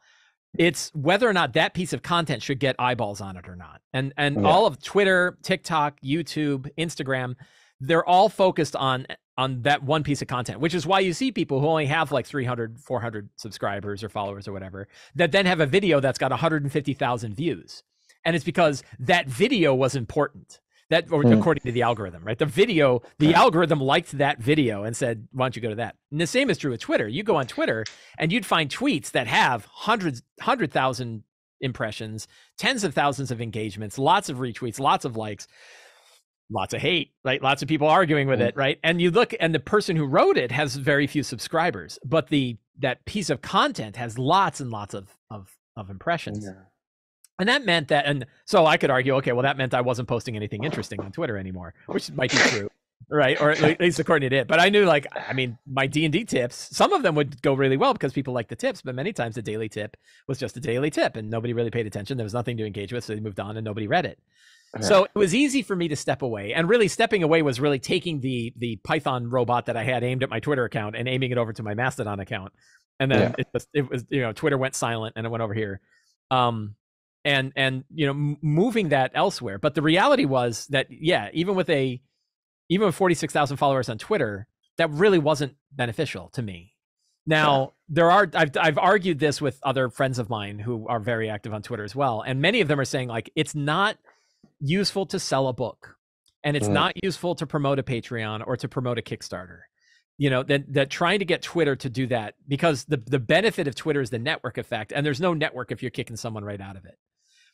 It's whether or not that piece of content should get eyeballs on it or not. And and Yeah. all of twitter tiktok youtube instagram they're all focused on on that one piece of content which is why you see people who only have like 300 400 subscribers or followers or whatever that then have a video that's got 150,000 views. And it's because that video was important. That or Hmm. according to the algorithm right? The video the algorithm liked that video and said why don't you go to that? And the same is true with twitter. You go on twitter and you'd find tweets that have hundreds hundred thousand impressions tens of thousands of engagements lots of retweets lots of likes lots of hate right? Lots of people arguing with Mm. it right? And you look and the person who wrote it has very few subscribers but the that piece of content has lots and lots of of of impressions. And that meant that and so i could argue okay well that meant i wasn't posting anything interesting on twitter anymore which might be true right? Or at least according to it. But i knew like i mean my d&d tips some of them would go really well because people like the tips but many times the daily tip was just a daily tip and nobody really paid attention. There was nothing to engage with so they moved on and nobody read it so it was easy for me to step away and really stepping away was really taking the the python robot that i had aimed at my twitter account and aiming it over to my mastodon account. And then Yeah. it, was, it was you know twitter went silent and it went over here. Um and and you know m- moving that elsewhere. But the reality was that yeah even with a even with 46,000 followers on twitter that really wasn't beneficial to me. Now there are I've, I've argued this with other friends of mine who are very active on twitter as well and many of them are saying like it's not useful to sell a book and it's Mm. not useful to promote a patreon or to promote a kickstarter you know that that trying to get Twitter to do that because the the benefit of Twitter is the network effect, and there's no network if you're kicking someone right out of it.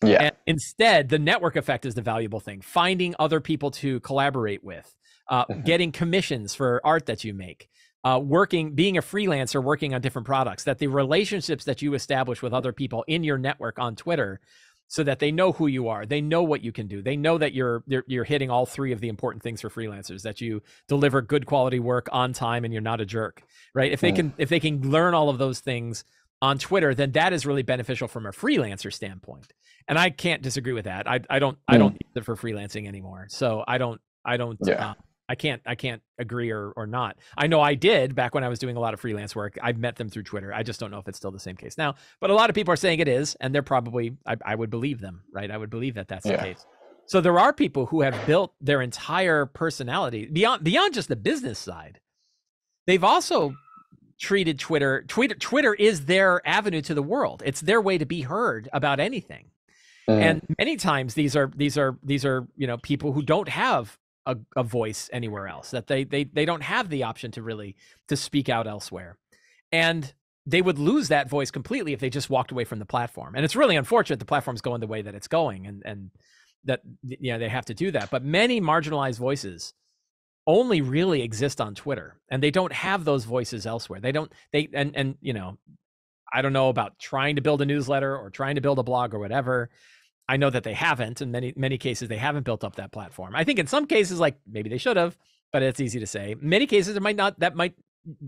Yeah. And instead, the network effect is the valuable thing. Finding other people to collaborate with, uh, Mhm. getting commissions for art that you make, uh, working, being a freelancer, working on different products. That the relationships that you establish with other people in your network on Twitter, so that they know who you are, they know what you can do, they know that you're you're, you're hitting all three of the important things for freelancers. That you deliver good quality work on time and you're not a jerk, right? If they can if they can learn all of those things on Twitter, then that is really beneficial from a freelancer standpoint. And I can't disagree with that. I I don't I Mm. don't use it for freelancing anymore. So I don't I don't Yeah. uh, I can't I can't agree or or not. I know I did back when I was doing a lot of freelance work. I've met them through Twitter. I just don't know if it's still the same case now. But a lot of people are saying it is, and they're probably I, I would believe them, right? I would believe that that's Yeah. the case. So there are people who have built their entire personality beyond beyond just the business side. They've also treated Twitter Twitter Twitter is their avenue to the world. It's their way to be heard about anything. Mm. And many times these are these are these are, you know, people who don't have a, a voice anywhere else, that they they they don't have the option to really to speak out elsewhere. And they would lose that voice completely if they just walked away from the platform. And it's really unfortunate the platform's going the way that it's going and and that you know they have to do that. But many marginalized voices only really exist on Twitter and they don't have those voices elsewhere. They don't they and and you know I don't know about trying to build a newsletter or trying to build a blog or whatever. I know that they haven't. In many many cases, they haven't built up that platform. I think in some cases, like maybe they should have, but it's easy to say. In many cases, it might not. That might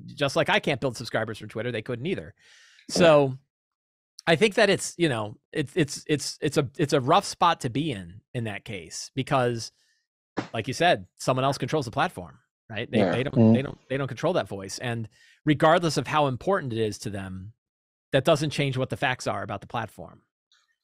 just like I can't build subscribers for Twitter, they couldn't either. So I think that it's you know it's it's it's it's a it's a rough spot to be in in that case because, like you said, someone else controls the platform, right? They Yeah. they don't Mhm. they don't they don't control that voice, and regardless of how important it is to them, that doesn't change what the facts are about the platform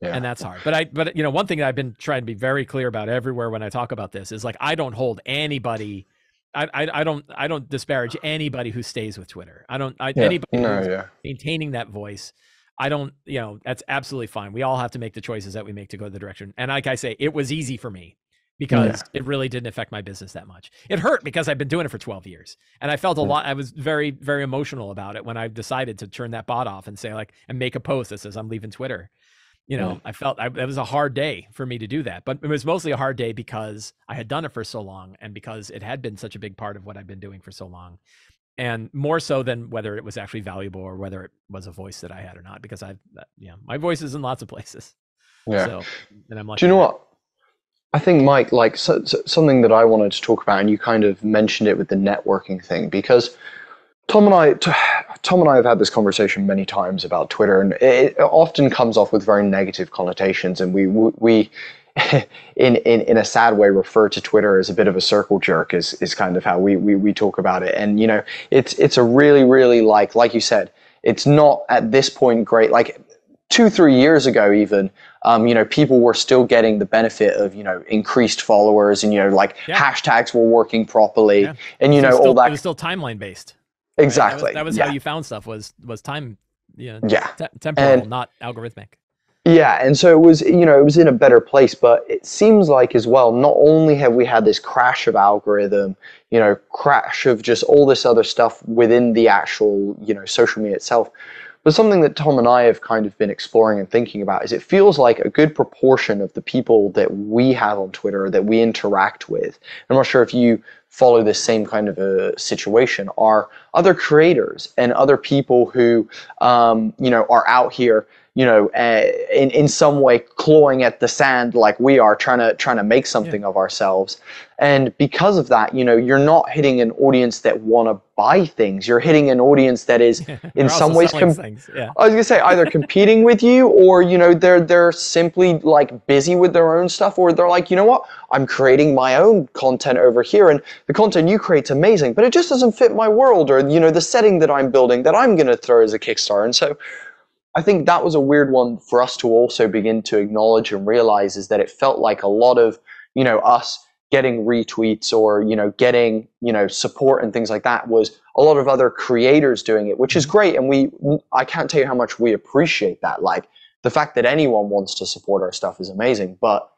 yeah. and that's hard but i but you know one thing that i've been trying to be very clear about everywhere when i talk about this is like i don't hold anybody i i, I don't i don't disparage anybody who stays with twitter i don't I, yeah. anybody no, who's yeah. maintaining that voice i don't you know that's absolutely fine we all have to make the choices that we make to go the direction and like i say it was easy for me because it really didn't affect my business that much it hurt because i've been doing it for 12 years and i felt a Mm. lot i was very very emotional about it when i decided to turn that bot off and say like and make a post that says i'm leaving twitter you know Mm. i felt I, it was a hard day for me to do that but it was mostly a hard day because i had done it for so long and because it had been such a big part of what i've been doing for so long and more so than whether it was actually valuable or whether it was a voice that i had or not because i've uh, yeah my voice is in lots of places Yeah. so and i'm like Do you know what? I think, Mike, like so, so, something that I wanted to talk about, and you kind of mentioned it with the networking thing, because Tom and I, Tom and I have had this conversation many times about Twitter, and it, often comes off with very negative connotations, and we we. In, in in a sad way refer to Twitter as a bit of a circle jerk is is kind of how we, we we talk about it and you know it's it's a really really like like you said it's not at this point great like two three years ago even um, you know people were still getting the benefit of you know increased followers and you know like Yeah. hatags were working properly Yeah. and you know was all that it was still timeline based right? exactly that was, that was yeah. how you found stuff was was time yeah yeah te- temporal And- not algorithmic Yeah, and so it was, you know, it was in a better place, but it seems like as well, not only have we had this crash of algorithm, you know, crash of just all this other stuff within the actual, you know, social media itself, but something that Tom and I have kind of been exploring and thinking about is it feels like a good proportion of the people that we have on Twitter that we interact with. I'm not sure if you follow this same kind of a situation are other creators and other people who, um, you know, are out here you know, uh, in in some way clawing at the sand like we are, trying to trying to make something of ourselves. And because of that, you know, you're not hitting an audience that want to buy things. You're hitting an audience that is, in They're some ways, com- yeah I was gonna say either competing with you, or you know, they're they're simply like busy with their own stuff, or they're like, you know what, I'm creating my own content over here, and the content you create's amazing, but it just doesn't fit my world, or you know, the setting that I'm building that I'm gonna throw as a Kickstarter. And so, I think that was a weird one for us to also begin to acknowledge and realize is that it felt like a lot of you know us getting retweets or you know getting you know support and things like that was a lot of other creators doing it which is great. And we i can't tell you how much we appreciate that. Like the fact that anyone wants to support our stuff is amazing. But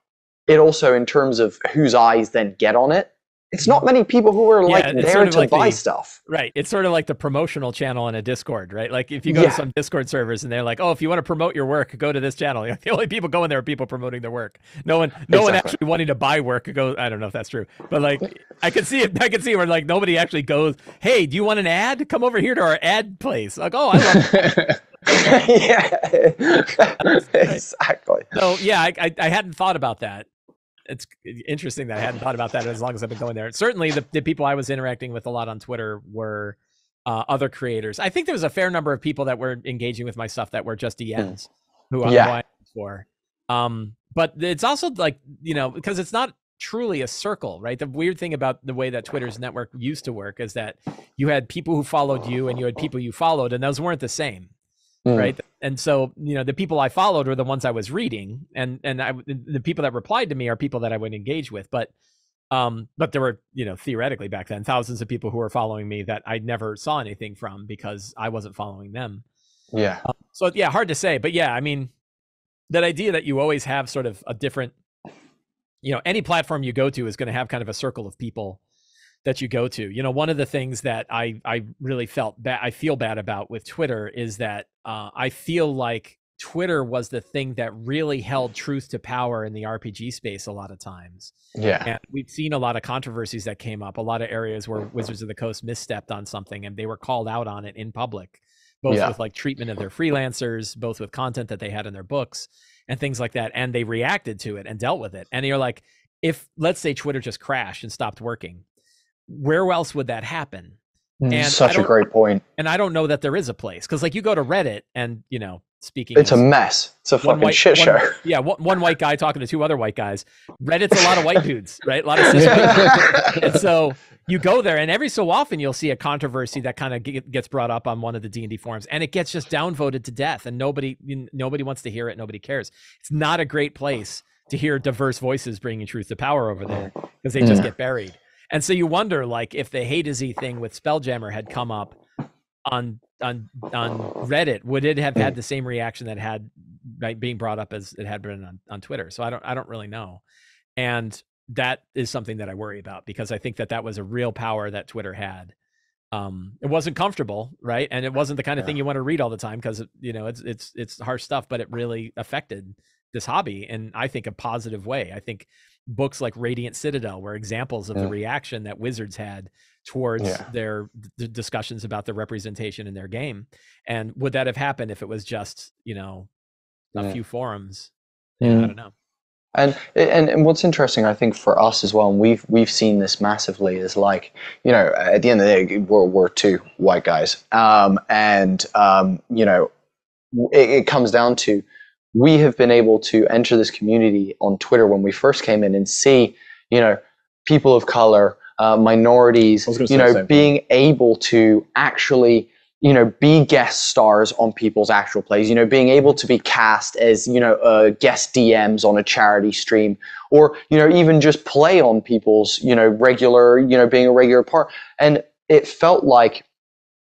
it also in terms of whose eyes then get on it it's not many people who are like it's there sort of to like buy the- stuff. Right. It's sort of like the promotional channel in a Discord, right? Like if you go Yeah. to some Discord servers and they're like, "Oh, if you want to promote your work, go to this channel." The only people going there are people promoting their work. No one, no one actually wanting to buy work go. I don't know if that's true, but like I could see it. I could see where like nobody actually goes, "Hey, do you want an ad? Come over here to our ad place." Like, oh, I love. yeah, exactly. so yeah, I, I I hadn't thought about that. It's interesting that I hadn't thought about that as long as I've been going there. Certainly, the, the people I was interacting with a lot on Twitter were uh, other creators. I think there was a fair number of people that were engaging with my stuff that were just DMs who I'm Yeah. for. Um, but it's also like you know because it's not truly a circle, right? The weird thing about the way that Twitter's network used to work is that you had people who followed you and you had people you followed, and those weren't the same Mm. right? And so you know the people i followed were the ones i was reading and and i the people that replied to me are people that i would engage with but um but there were you know theoretically back then thousands of people who were following me that i never saw anything from because i wasn't following them. Yeah, so yeah hard to say but yeah i mean that idea that you always have sort of a different you know any platform you go to is going to have kind of a circle of people that you go to you know one of the things that i i really felt bad i feel bad about with twitter is that uh, i feel like twitter was the thing that really held truth to power in the rpg space a lot of times yeah, and we've seen a lot of controversies that came up, a lot of areas where Wizards of the Coast misstepped on something and they were called out on it in public, both Yeah. with like treatment of their freelancers, both with content that they had in their books and things like that. And they reacted to it and dealt with it. And you're like, if let's say Twitter just crashed and stopped working, where else would that happen? And such a great point. And I don't know that there is a place because, like, you go to Reddit and, you know, speaking It's a mess. It's a fucking white shit one- yeah, one, one white guy talking to two other white guys. Reddit's a lot of white dudes, right? A lot of cis and so you go there and every so often you'll see a controversy that kind of gets brought up on one of the d&d forums and it gets just downvoted to death and nobody nobody wants to hear it nobody cares it's not a great place to hear diverse voices bringing truth to power over there because they just Mm. get buried and so you wonder like if the Hadozee thing with spelljammer had come up on on on reddit would it have had the same reaction that had right, being brought up as it had been on, on twitter so i don't i don't really know and that is something that I worry about because I think that that was a real power that Twitter had. Um, it wasn't comfortable, right? And it wasn't the kind of thing you want to read all the time because you know it's it's it's harsh stuff, but it really affected this hobby and I think a positive way. I think books like Radiant Citadel were examples of the reaction that Wizards had towards Yeah. their discussions about the representation in their game. And would that have happened if it was just you know a Mm. few forums? Yeah, I Mm. don't know. And, and and what's interesting, I think, for us as well, and we've we've seen this massively, is like you know, at the end of the day, we're we're two white guys, um, and um, you know, it, it comes down to we have been able to enter this community on Twitter when we first came in and see, you know, people of color, uh, minorities, I was gonna you know, same thing. being able to actually you know, be guest stars on people's actual plays, you know, being able to be cast as, you know, uh, guest DMs on a charity stream, or, you know, even just play on people's, you know, regular, you know, being a regular part. And it felt like,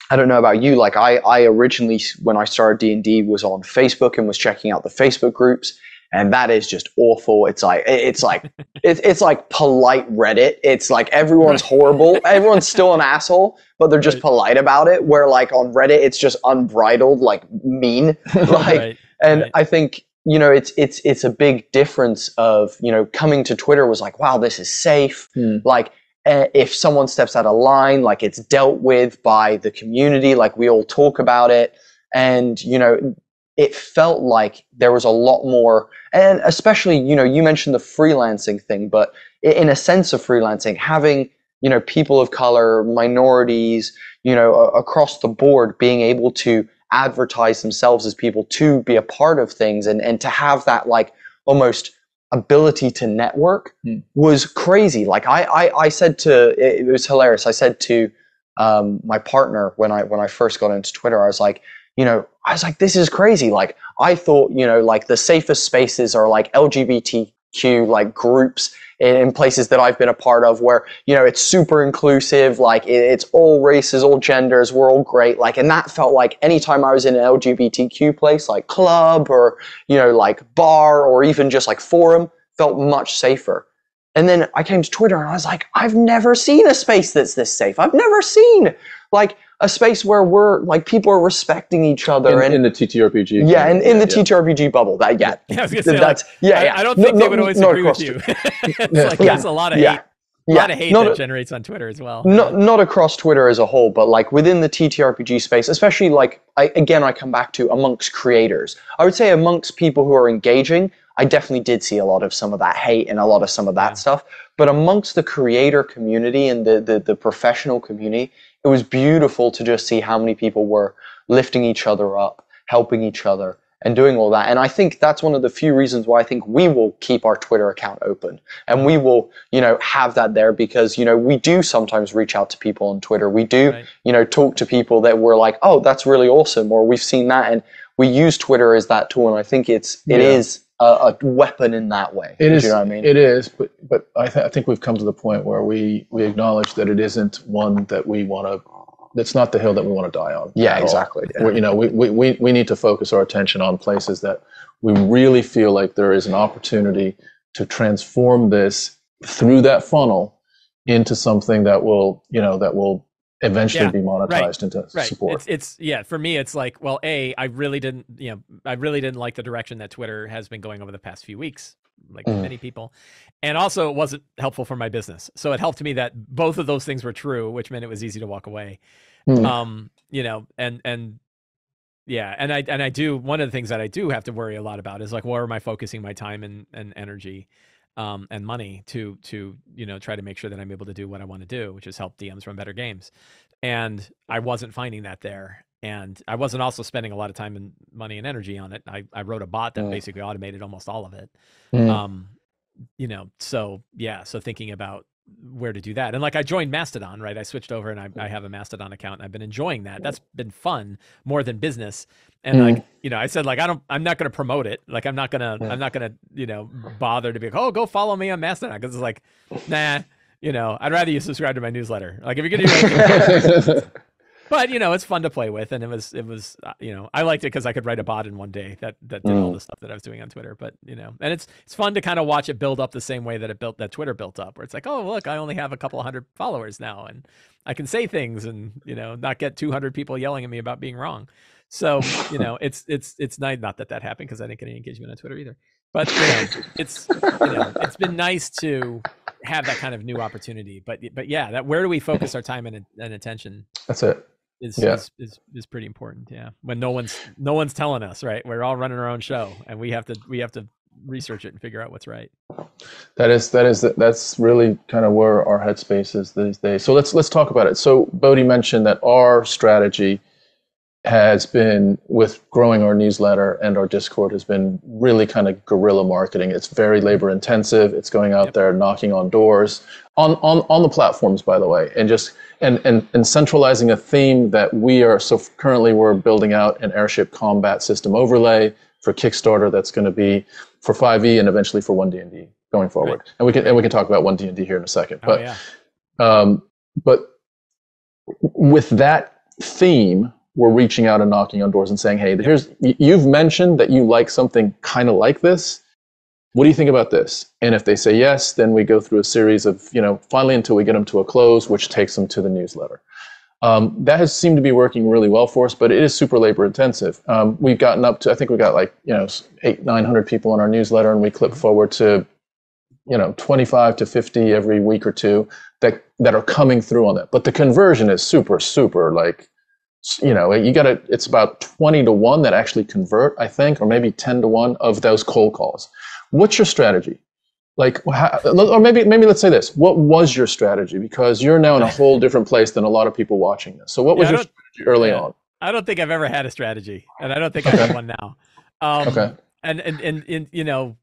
I don't know about you, like I, I originally, when I started D&D was on Facebook and was checking out the Facebook groups. And that is just awful. It's like, it's like, it's, it's like polite Reddit. It's like everyone's horrible. Everyone's still an asshole, but they're just Right. polite about it. Where like on Reddit, it's just unbridled, like mean. Like, right. and right. I think you know it's it's it's a big difference of you know coming to Twitter was like, wow, this is safe. Hmm. Like Eh, if someone steps out of line, like it's dealt with by the community. Like we all talk about it, and you know it felt like there was a lot more and especially you know you mentioned the freelancing thing but in a sense of freelancing having you know people of color minorities you know across the board being able to advertise themselves as people to be a part of things and and to have that like almost ability to network Hmm. was crazy. Like I, I i said to it, it was hilarious. I said to um, my partner when i when i first got into twitter i was like you know i was like this is crazy. Like i thought you know like the safest spaces are like lgbtq like groups in, places that i've been a part of where you know it's super inclusive like it's all races all genders we're all great like and that felt like anytime i was in an lgbtq place like club or you know like bar or even just like forum felt much safer And then I came to Twitter and I was like, I've never seen a space that's this safe. I've never seen like a space where we're like people are respecting each other in, and in the TTRPG. yeah, and in the yeah. TTRPG bubble. That yeah, Yeah, I was gonna say, like, that's yeah, I, yeah. I don't think no- they would always not agree with across you. it's Yeah. like Yeah. there's a lot of yeah. hate. A lot of hate not that a- generates on Twitter as well. not not across Twitter as a whole, but like within the TTRPG space, especially like I, again, I come back to amongst creators. I would say amongst people who are engaging, I definitely did see a lot of some of that hate and a lot of some of that Yeah. stuff. But amongst the creator community and the, the the professional community, it was beautiful to just see how many people were lifting each other up, helping each other, and doing all that. And I think that's one of the few reasons why I think we will keep our Twitter account open and we will, you know, have that there because, you know, we do sometimes reach out to people on Twitter. We do, Right. you know, talk to people that we're like, oh, that's really awesome, or we've seen that. And we use Twitter as that tool. And I think it's, it Yeah. is a, a weapon in that way. It is. You know what I mean, it is. but but I, th- I think we've come to the point where we we acknowledge that it isn't one that we want to. It's not the hill that we want to die on. Yeah, exactly, yeah. You know, we, we, we, we need to focus our attention on places that we really feel like there is an opportunity to transform this through that funnel into something that will, you know, that will eventually Yeah, be monetized into right support. it's, it's yeah for me it's like well a i really didn't you know i really didn't like the direction that twitter has been going over the past few weeks like Mm. many people and also it wasn't helpful for my business so it helped me that both of those things were true which meant it was easy to walk away Hmm. um you know and and yeah and i and i do one of the things that i do have to worry a lot about is like where am i focusing my time and and energy um and money to to you know try to make sure that i'm able to do what i want to do which is help dms run better games and i wasn't finding that there and i wasn't also spending a lot of time and money and energy on it i, I wrote a bot that Mm. basically automated almost all of it Mm. um you know so yeah so thinking about where to do that. And like i joined mastodon right? I switched over and i, I have a mastodon account and i've been enjoying that. That's been fun more than business. And Mm. like you know i said like i don't i'm not going to promote it. Like i'm not going to Yeah. i'm not going to you know bother to be like oh go follow me on mastodon. Because it's like nah you know i'd rather you subscribe to my newsletter. Like if you're going to do anything but you know it's fun to play with and it was it was uh, you know i liked it because i could write a bot in one day that that did all Mm. the stuff that i was doing on twitter but you know and it's it's fun to kind of watch it build up the same way that it built that twitter built up where it's like oh look i only have a couple hundred followers now and i can say things and you know not get 200 people yelling at me about being wrong so you know it's it's it's nice not that that happened because i didn't get any engagement on twitter either but you know it's you know it's been nice to have that kind of new opportunity but but yeah that where do we focus our time and, and attention That's it. Is, Yeah. is is is pretty important. Yeah, when no one's no one's telling us, right? We're all running our own show, and we have to we have to research it and figure out what's right. That is that is that's really kind of where our headspace is these days. So let's let's talk about it. So Bodhi mentioned that our strategy has been with growing our newsletter and our Discord has been really kind of guerrilla marketing. It's very labor intensive. It's going out Yep. there knocking on doors on, on on the platforms, by the way, and just and, and and centralizing a theme that we are. So currently, we're building out an airship combat system overlay for Kickstarter. That's going to be for 5e and eventually for 1D&D going forward. And we can and we can talk about 1D&D here in a second. Oh But yeah, um, but with that theme, we're reaching out and knocking on doors and saying, "Hey, here's you've mentioned that you like something kind of like this. What do you think about this?" And if they say yes, then we go through a series of you know finally until we get them to a close, which takes them to the newsletter. Um, that has seemed to be working really well for us, but it is super labor intensive. Um, we've gotten up to I think we got like you know eight nine hundred people on our newsletter, and we clip forward to you know 25 to 50 every week or two that that are coming through on that but the conversion is super super like you know you got to it's about 20 to 1 that actually convert i think or maybe 10 to 1 of those cold calls what's your strategy like how, or maybe maybe let's say this what was your strategy because you're now in a whole different place than a lot of people watching this so what was Yeah, your strategy early yeah. on I don't think I've ever had a strategy, and I don't think I have one now. Um, Okay. and and and, and you know.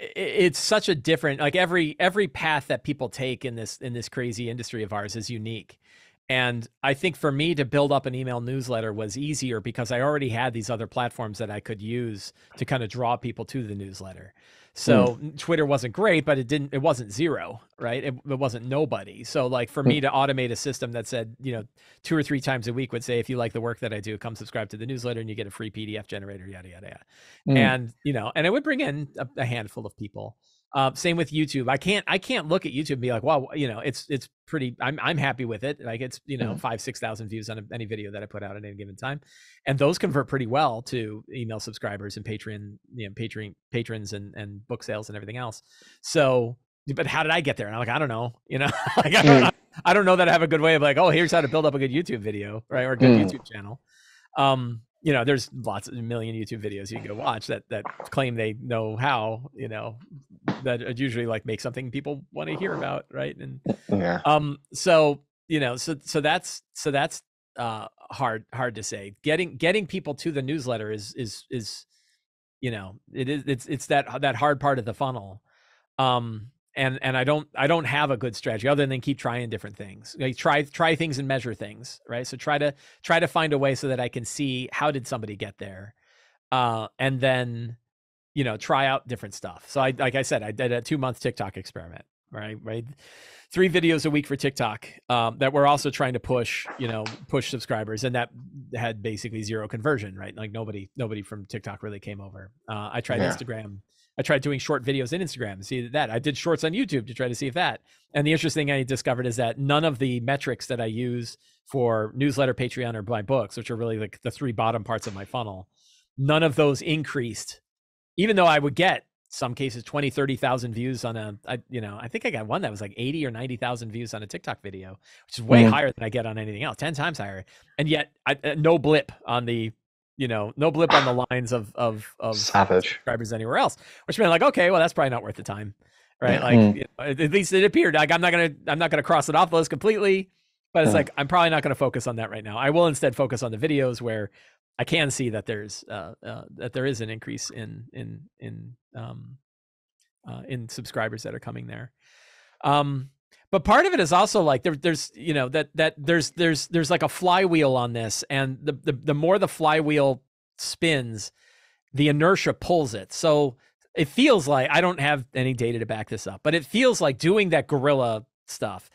It's such a different like every every path that people take in this in this crazy industry of ours is unique. And I think for me to build up an email newsletter was easier because I already had these other platforms that I could use to kind of draw people to the newsletter. So Twitter wasn't great, but it didn't. It wasn't zero, right? It, it wasn't nobody. So like for me to automate a system that said, you know, two or three times a week would say, if you like the work that I do, come subscribe to the newsletter and you get a free PDF generator, yada yada yada. Mm. And you know, and it would bring in a, a handful of people. Uh, same with YouTube. I can't I can't look at YouTube and be like, wow, you know, it's it's pretty. I'm I'm happy with it. Like it's you know Mhm. five six thousand views on any video that I put out at any given time, and those convert pretty well to email subscribers and Patreon, you know, Patreon patrons and and book sales and everything else. So, but how did I get there? And I'm like, I don't know. You know, like I don't, I don't know that I have a good way of like, oh, here's how to build up a good YouTube video, right, or a good Mm. YouTube channel. Um, you know, there's lots of a million YouTube videos you can go watch that that claim they know how, you know, that usually like make something people want to hear about, right? And Yeah. um, so you know, so so that's so that's uh hard hard to say. Getting getting people to the newsletter is is is you know it is it's it's that that hard part of the funnel. Um, and and I don't I don't have a good strategy other than keep trying different things. Like try try things and measure things, right? So try to try to find a way so that I can see how did somebody get there, uh, and then you know try out different stuff. So I like I said I did a two month TikTok experiment, right? Right, three videos a week for TikTok um, that we're also trying to push, you know, push subscribers, and that had basically zero conversion, right? Like nobody nobody from TikTok really came over. Uh, I tried Yeah. Instagram. I tried doing short videos in Instagram. to See that I did shorts on YouTube to try to see if that. And the interesting thing I discovered is that none of the metrics that I use for newsletter, Patreon, or my books, which are really like the three bottom parts of my funnel, none of those increased, even though I would get some cases 20, 30,000 views on a, I, you know, I think I got one that was like 80 or 90,000 views on a TikTok video, which is way Mhm. higher than I get on anything else, 10 times higher. And yet I, uh, no blip on the, you know, no blip on the lines of, of, of Savage. subscribers anywhere else, which meant like, okay, well, that's probably not worth the time, right? Like, Mm. you know, at least it appeared. Like, I'm not gonna, I'm not gonna cross it off the list completely, but it's Mm. like I'm probably not gonna focus on that right now. I will instead focus on the videos where I can see that there's, uh, uh that there is an increase in, in, in, um, uh, in subscribers that are coming there. Um, but part of it is also like there, there's you know that that there's there's there's like a flywheel on this, and the the, the more the flywheel spins, the inertia pulls it. So it feels like I don't have any data to back this up, but it feels like doing that guerrilla stuff.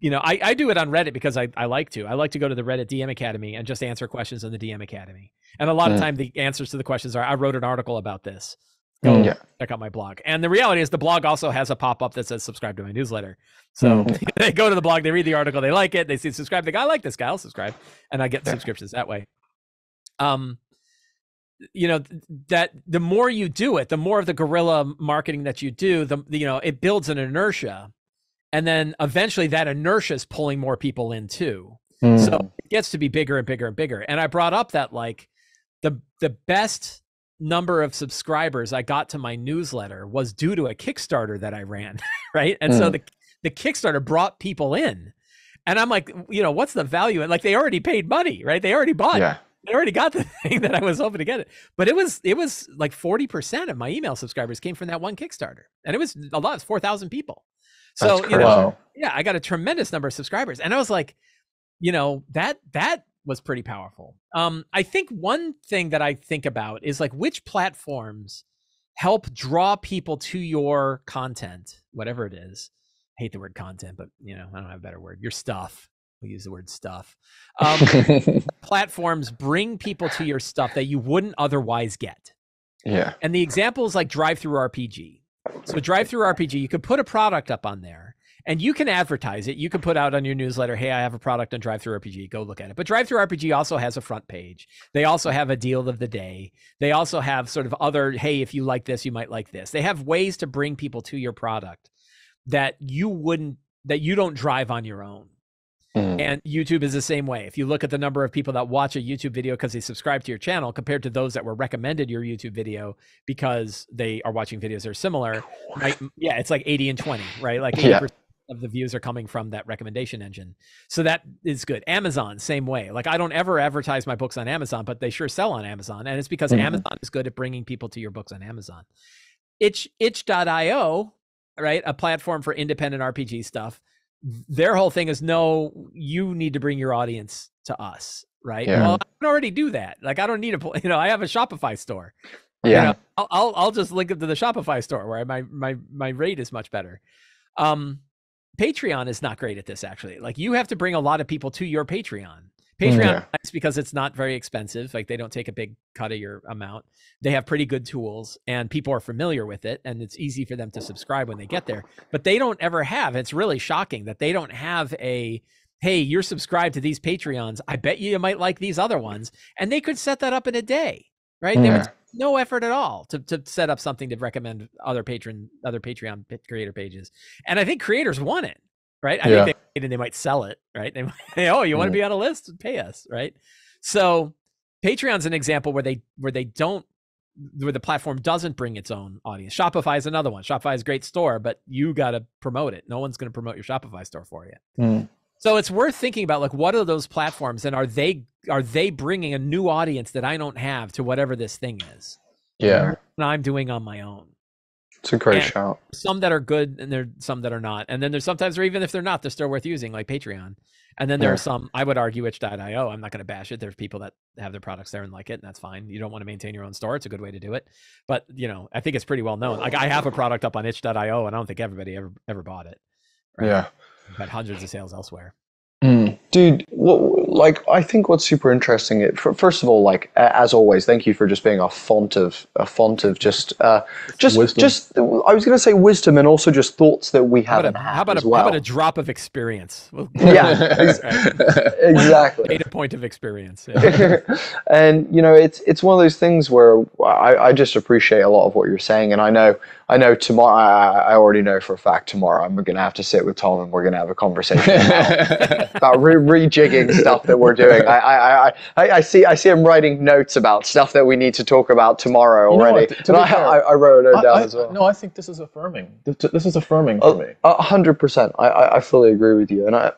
You know, I, I do it on Reddit because I, I like to. I like to go to the Reddit DM Academy and just answer questions in the DM Academy. And a lot of Mm. time the answers to the questions are I wrote an article about this. Go Mm. Yeah. check out my blog. And the reality is the blog also has a pop-up that says subscribe to my newsletter. So they go to the blog, they read the article, they like it, they see subscribe, they go, I like this guy, I'll subscribe. And I get Yeah. subscriptions that way. Um you know that the more you do it the more of the guerrilla marketing that you do the the, you know it builds an inertia and then eventually that inertia is pulling more people in too Mm. so it gets to be bigger and bigger and bigger and i brought up that like the the best number of subscribers i got to my newsletter was due to a kickstarter that i ran right and so Mm. the the kickstarter brought people in and i'm like you know what's the value and like they already paid money right they already bought Yeah. they already got the thing that I was hoping to get it. But it was it was like 40% of my email subscribers came from that one Kickstarter. And it was a lot, it's 4,000 people. So, That's you know, yeah, I got a tremendous number of subscribers. And I was like, you know, that that was pretty powerful. Um I think one thing that I think about is like which platforms help draw people to your content, whatever it is. I hate the word content, but you know, I don't have a better word. Your stuff. We use the word stuff. Um, platforms bring people to your stuff that you wouldn't otherwise get. Yeah. And the example is like DriveThruRPG. So DriveThruRPG, you could put a product up on there and you can advertise it. You can put out on your newsletter, "Hey, I have a product on DriveThruRPG. Go look at it." But DriveThruRPG also has a front page. They also have a deal of the day. They also have sort of other, "Hey, if you like this, you might like this." They have ways to bring people to your product that you wouldn't that you don't drive on your own. Mm. And YouTube is the same way. If you look at the number of people that watch a YouTube video because they subscribe to your channel compared to those that were recommended your YouTube video because they are watching videos that are similar, right? Yeah, it's like 80 and 20, right? Like 80% Yeah. Of the views are coming from that recommendation engine. So that is good. Amazon, same way. Like I don't ever advertise my books on Amazon, but they sure sell on Amazon. And it's because Mhm. Amazon is good at bringing people to your books on Amazon. Itch itch.io, right? A platform for independent RPG stuff. Their whole thing is no, you need to bring your audience to us, right? Yeah. Well, I can already do that. Like I don't need a, you know, I have a Shopify store. You Yeah. know, I'll, I'll I'll just link them to the Shopify store where my my my rate is much better. Um, Patreon is not great at this actually. Like you have to bring a lot of people to your Patreon. Mm, Patreon Yeah. is nice because it's not very expensive. Like they don't take a big cut of your amount. They have pretty good tools and people are familiar with it and it's easy for them to subscribe when they get there. But they don't ever have. It's really shocking that they don't have a hey, you're subscribed to these Patreons. I bet you you might like these other ones. And they could set that up in a day, right? They would Yeah. No effort at all to, to set up something to recommend other patron other patreon creator pages. And i think creators want it right? I Yeah. think they, and they might sell it right? They might say oh you want to be on a list? Pay us right? So patreon's an example where they where they don't where the platform doesn't bring its own audience. Shopify is another one. Shopify is a great store but you got to promote it. No one's going to promote your shopify store for you. Hmm. So it's worth thinking about like what are those platforms and are they are they bringing a new audience that I don't have to whatever this thing is Yeah. I'm doing on my own. It's a great Yeah. shout. Some that are good and there's some that are not. And then there's sometimes or even if they're not, they're still worth using like Patreon. And then there Yeah. are some I would argue itch.io. I'm not going to bash it. There's people that have their products there and like it and that's fine. You don't want to maintain your own store. It's a good way to do it. But, you know, I think it's pretty well known. Like I have a product up on itch.io and I don't think everybody ever ever bought it. Right? Yeah. Had hundreds of sales elsewhere. Mm. Dude, what, like I think what's super interesting. It, fir- first of all, like as always, thank you for just being a font of a font of just uh, just Wisdom. just. I was gonna say wisdom and also just thoughts that we haven't about, a, had how, about as a, well. how about a drop of experience? Well, Yeah, exactly. data point of experience. Yeah. and you know, it's it's one of those things where I, I just appreciate a lot of what you're saying, and I know I know tomorrow. I, I already know for a fact tomorrow I'm gonna have to sit with Tom and we're gonna have a conversation about, about re- rejigging stuff that we're doing. I, I, I, I, see I see him writing notes about stuff that we need to talk about tomorrow You know already. to and I, fair, I, I wrote it down as well. No, I think this is affirming. This, is affirming for me. A hundred percent. I, I I fully agree with you, and I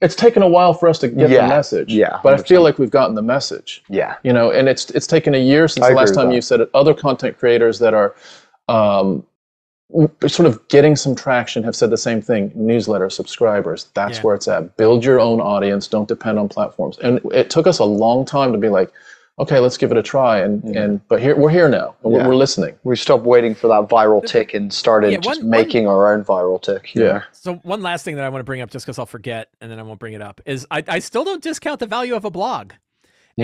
It's taken a while for us to get Yeah, the message. yeah, But I feel like we've gotten the message. yeah You know, and it's it's taken a year since I the last time that. you said it. Other content creators that are um, sort of getting some traction have said the same thing. Newsletter subscribers. That's Yeah. where it's at. Build your own audience. Don't depend on platforms. And it took us a long time to be like, okay, let's give it a try. And mm. and but here we're here now. Yeah. we're, we're listening. we stopped waiting for that viral tick and started Yeah, just one- one- making our own viral tick. you Yeah. know? So one last thing that I want to bring up, just because I'll forget, and then I won't bring it up, is I, I still don't discount the value of a blog.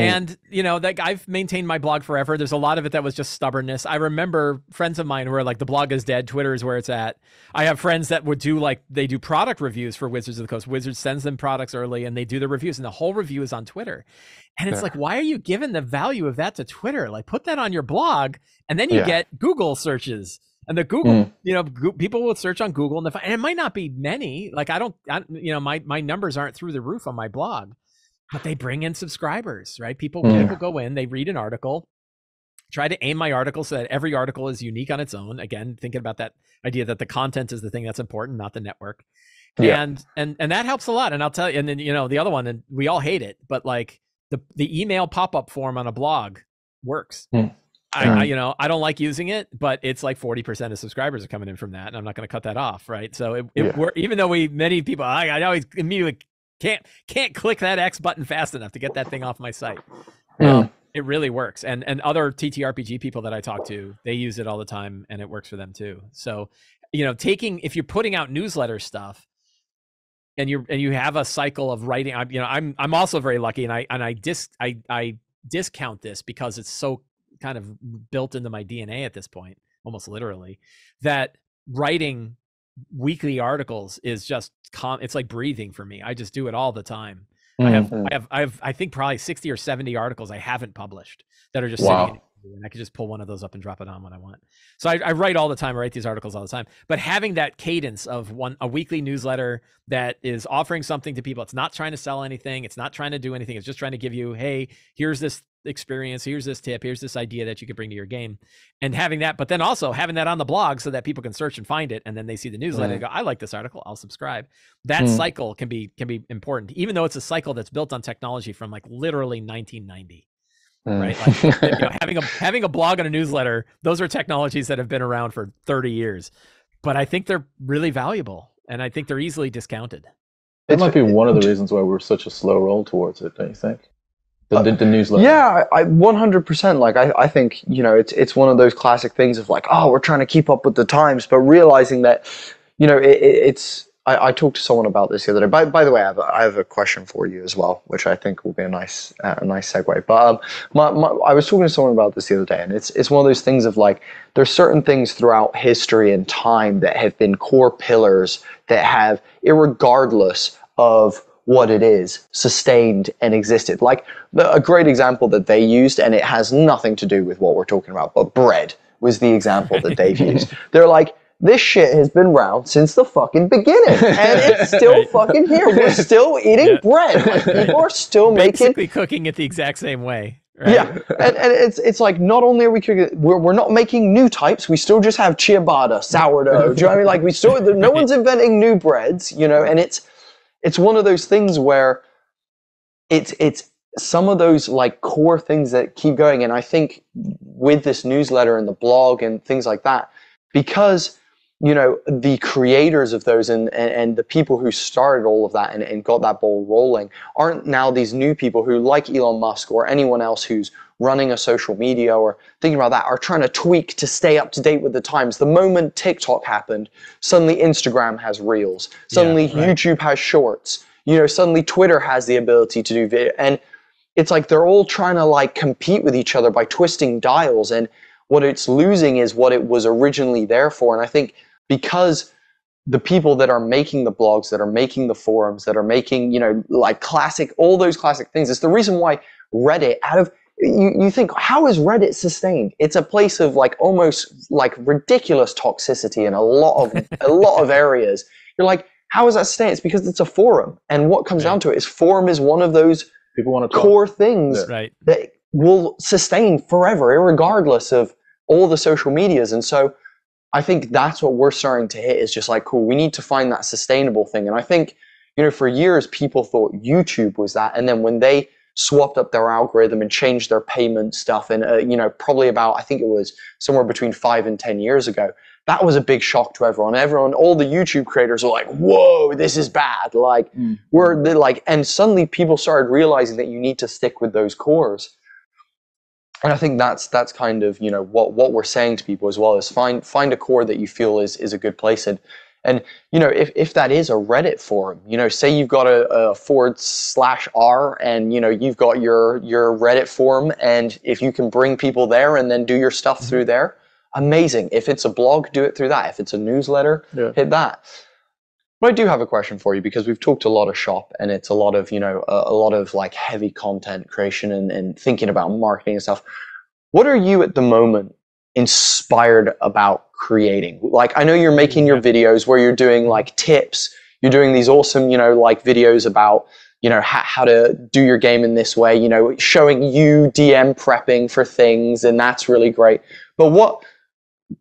And you know, like I've maintained my blog forever. There's a lot of it that was just stubbornness. I remember friends of mine who are like, the blog is dead, Twitter is where it's at. I have friends that would do like they do product reviews for Wizards of the Coast. Wizards sends them products early and they do the reviews, and the whole review is on Twitter. And it's Yeah. like, why are you giving the value of that to Twitter? Like, put that on your blog, and then you Yeah. get Google searches. And the Google, Mm. you know, Goo- people will search on Google, and, the, and it might not be many. Like I don't, I, you know, my my numbers aren't through the roof on my blog, but they bring in subscribers, right? People Mm. people go in, they read an article, try to aim my article so that every article is unique on its own. Again, thinking about that idea that the content is the thing that's important, not the network. Yeah. And and and that helps a lot. And I'll tell you, and then you know the other one, and we all hate it, but like the the email pop up form on a blog works. Hmm. I, I you know I don't like using it, but it's like forty percent of subscribers are coming in from that, and I'm not going to cut that off, right? So it, it Yeah. we're, even though we many people I, I always immediately can't can't click that X button fast enough to get that thing off my site. Um, it really works, and and other TTRPG people that I talk to, they use it all the time, and it works for them too. So you know, taking if you're putting out newsletter stuff, and you're and you have a cycle of writing, I'm you know I'm I'm also very lucky, and I and I dis I I discount this because it's so kind of built into my DNA at this point, almost literally, that writing weekly articles is just com- it's like breathing for me. I just do it all the time. I have. I mm-hmm. have I have I think probably 60 or 70 articles I haven't published that are just Wow. sitting in and I could just pull one of those up and drop it on when I want. So I, I write all the time. I write these articles all the time. But having that cadence of one a weekly newsletter that is offering something to people, it's not trying to sell anything, it's not trying to do anything. It's just trying to give you, hey, here's this experience, here's this tip, here's this idea that you could bring to your game, and having that. But then also having that on the blog so that people can search and find it, and then they see the newsletter and go, I like this article, I'll subscribe. That Mm. cycle can be can be important, even though it's a cycle that's built on technology from like literally 1990 Mm. right? Like you know, having a having a blog and a newsletter, those are technologies that have been around for 30 years. But I think they're really valuable and I think they're easily discounted. That might be one of the reasons why we're such a slow roll towards it, don't you think? The, the, the newsletter. Yeah, I one hundred percent. Like I, I think you know it's it's one of those classic things of like, oh, we're trying to keep up with the times, but realizing that, you know, it, it, it's. I, I talked to someone about this the other day. By, by the way, I have, a, I have a question for you as well, which I think will be a nice uh, a nice segue. But um, my, my, I was talking to someone about this the other day, and it's it's one of those things of like there's certain things throughout history and time that have been core pillars that have, irregardless of what it is, sustained and existed. Like the, a great example that they used, and it has nothing to do with what we're talking about, but bread was the example that they've used. They're like, this shit has been around since the fucking beginning, and it's still Right. fucking here. We're still eating Yeah. bread. Like, people are still making cooking it the exact same way. Right? yeah, and, and it's it's like not only are we cooking, we're, we're not making new types. We still just have ciabatta, sourdough. do you know what I mean? Like we still, no one's inventing new breads, you know. And it's it's one of those things where it's it's some of those like core things that keep going. And I think with this newsletter and the blog and things like that, because you know the creators of those and, and, and the people who started all of that and, and got that ball rolling aren't now these new people who like elon musk or anyone else who's running a social media or thinking about that are trying to tweak to stay up to date with the times. The moment tiktok happened suddenly instagram has reels. Suddenly right. youtube has shorts. You know suddenly twitter has the ability to do video and it's like they're all trying to like compete with each other by twisting dials and what it's losing is what it was originally there for. And i think because the people that are making the blogs that are making the forums that are making you know like classic all those classic things it's the reason why reddit out of you, you think how is reddit sustained? It's a place of like almost like ridiculous toxicity in a lot of a lot of areas. You're like how is that sustained? It's because it's a forum. And what comes down to it is forum is one of those People want to talk. core things Right. that will sustain forever, regardless of all the social medias. And so I think that's what we're starting to hit is just like, cool, we need to find that sustainable thing. And I think, you know, for years people thought YouTube was that. And then when they swapped up their algorithm and changed their payment stuff, and, uh, you know, probably about, I think it was somewhere between five and 10 years ago, that was a big shock to everyone. Everyone, all the YouTube creators were like, whoa, this is bad. Like, Mm. we're the, like, and suddenly people started realizing that you need to stick with those cores. And I think that's that's kind of you know what what we're saying to people as well is find find a core that you feel is is a good place. And and you know if, if that is a Reddit forum you know say you've got a, a forward slash r and you know you've got your your Reddit forum and if you can bring people there and then do your stuff through mm-hmm. there amazing. If it's a blog do it through that. If it's a newsletter Yeah. hit that but I do have a question for you because we've talked a lot of shop and it's a lot of, you know, a, a lot of like heavy content creation and, and thinking about marketing and stuff. What are you at the moment inspired about creating? Like, I know you're making your videos where you're doing like tips, you're doing these awesome, you know, like videos about, you know, how, how to do your game in this way, you know, showing you DM prepping for things. And that's really great. But what,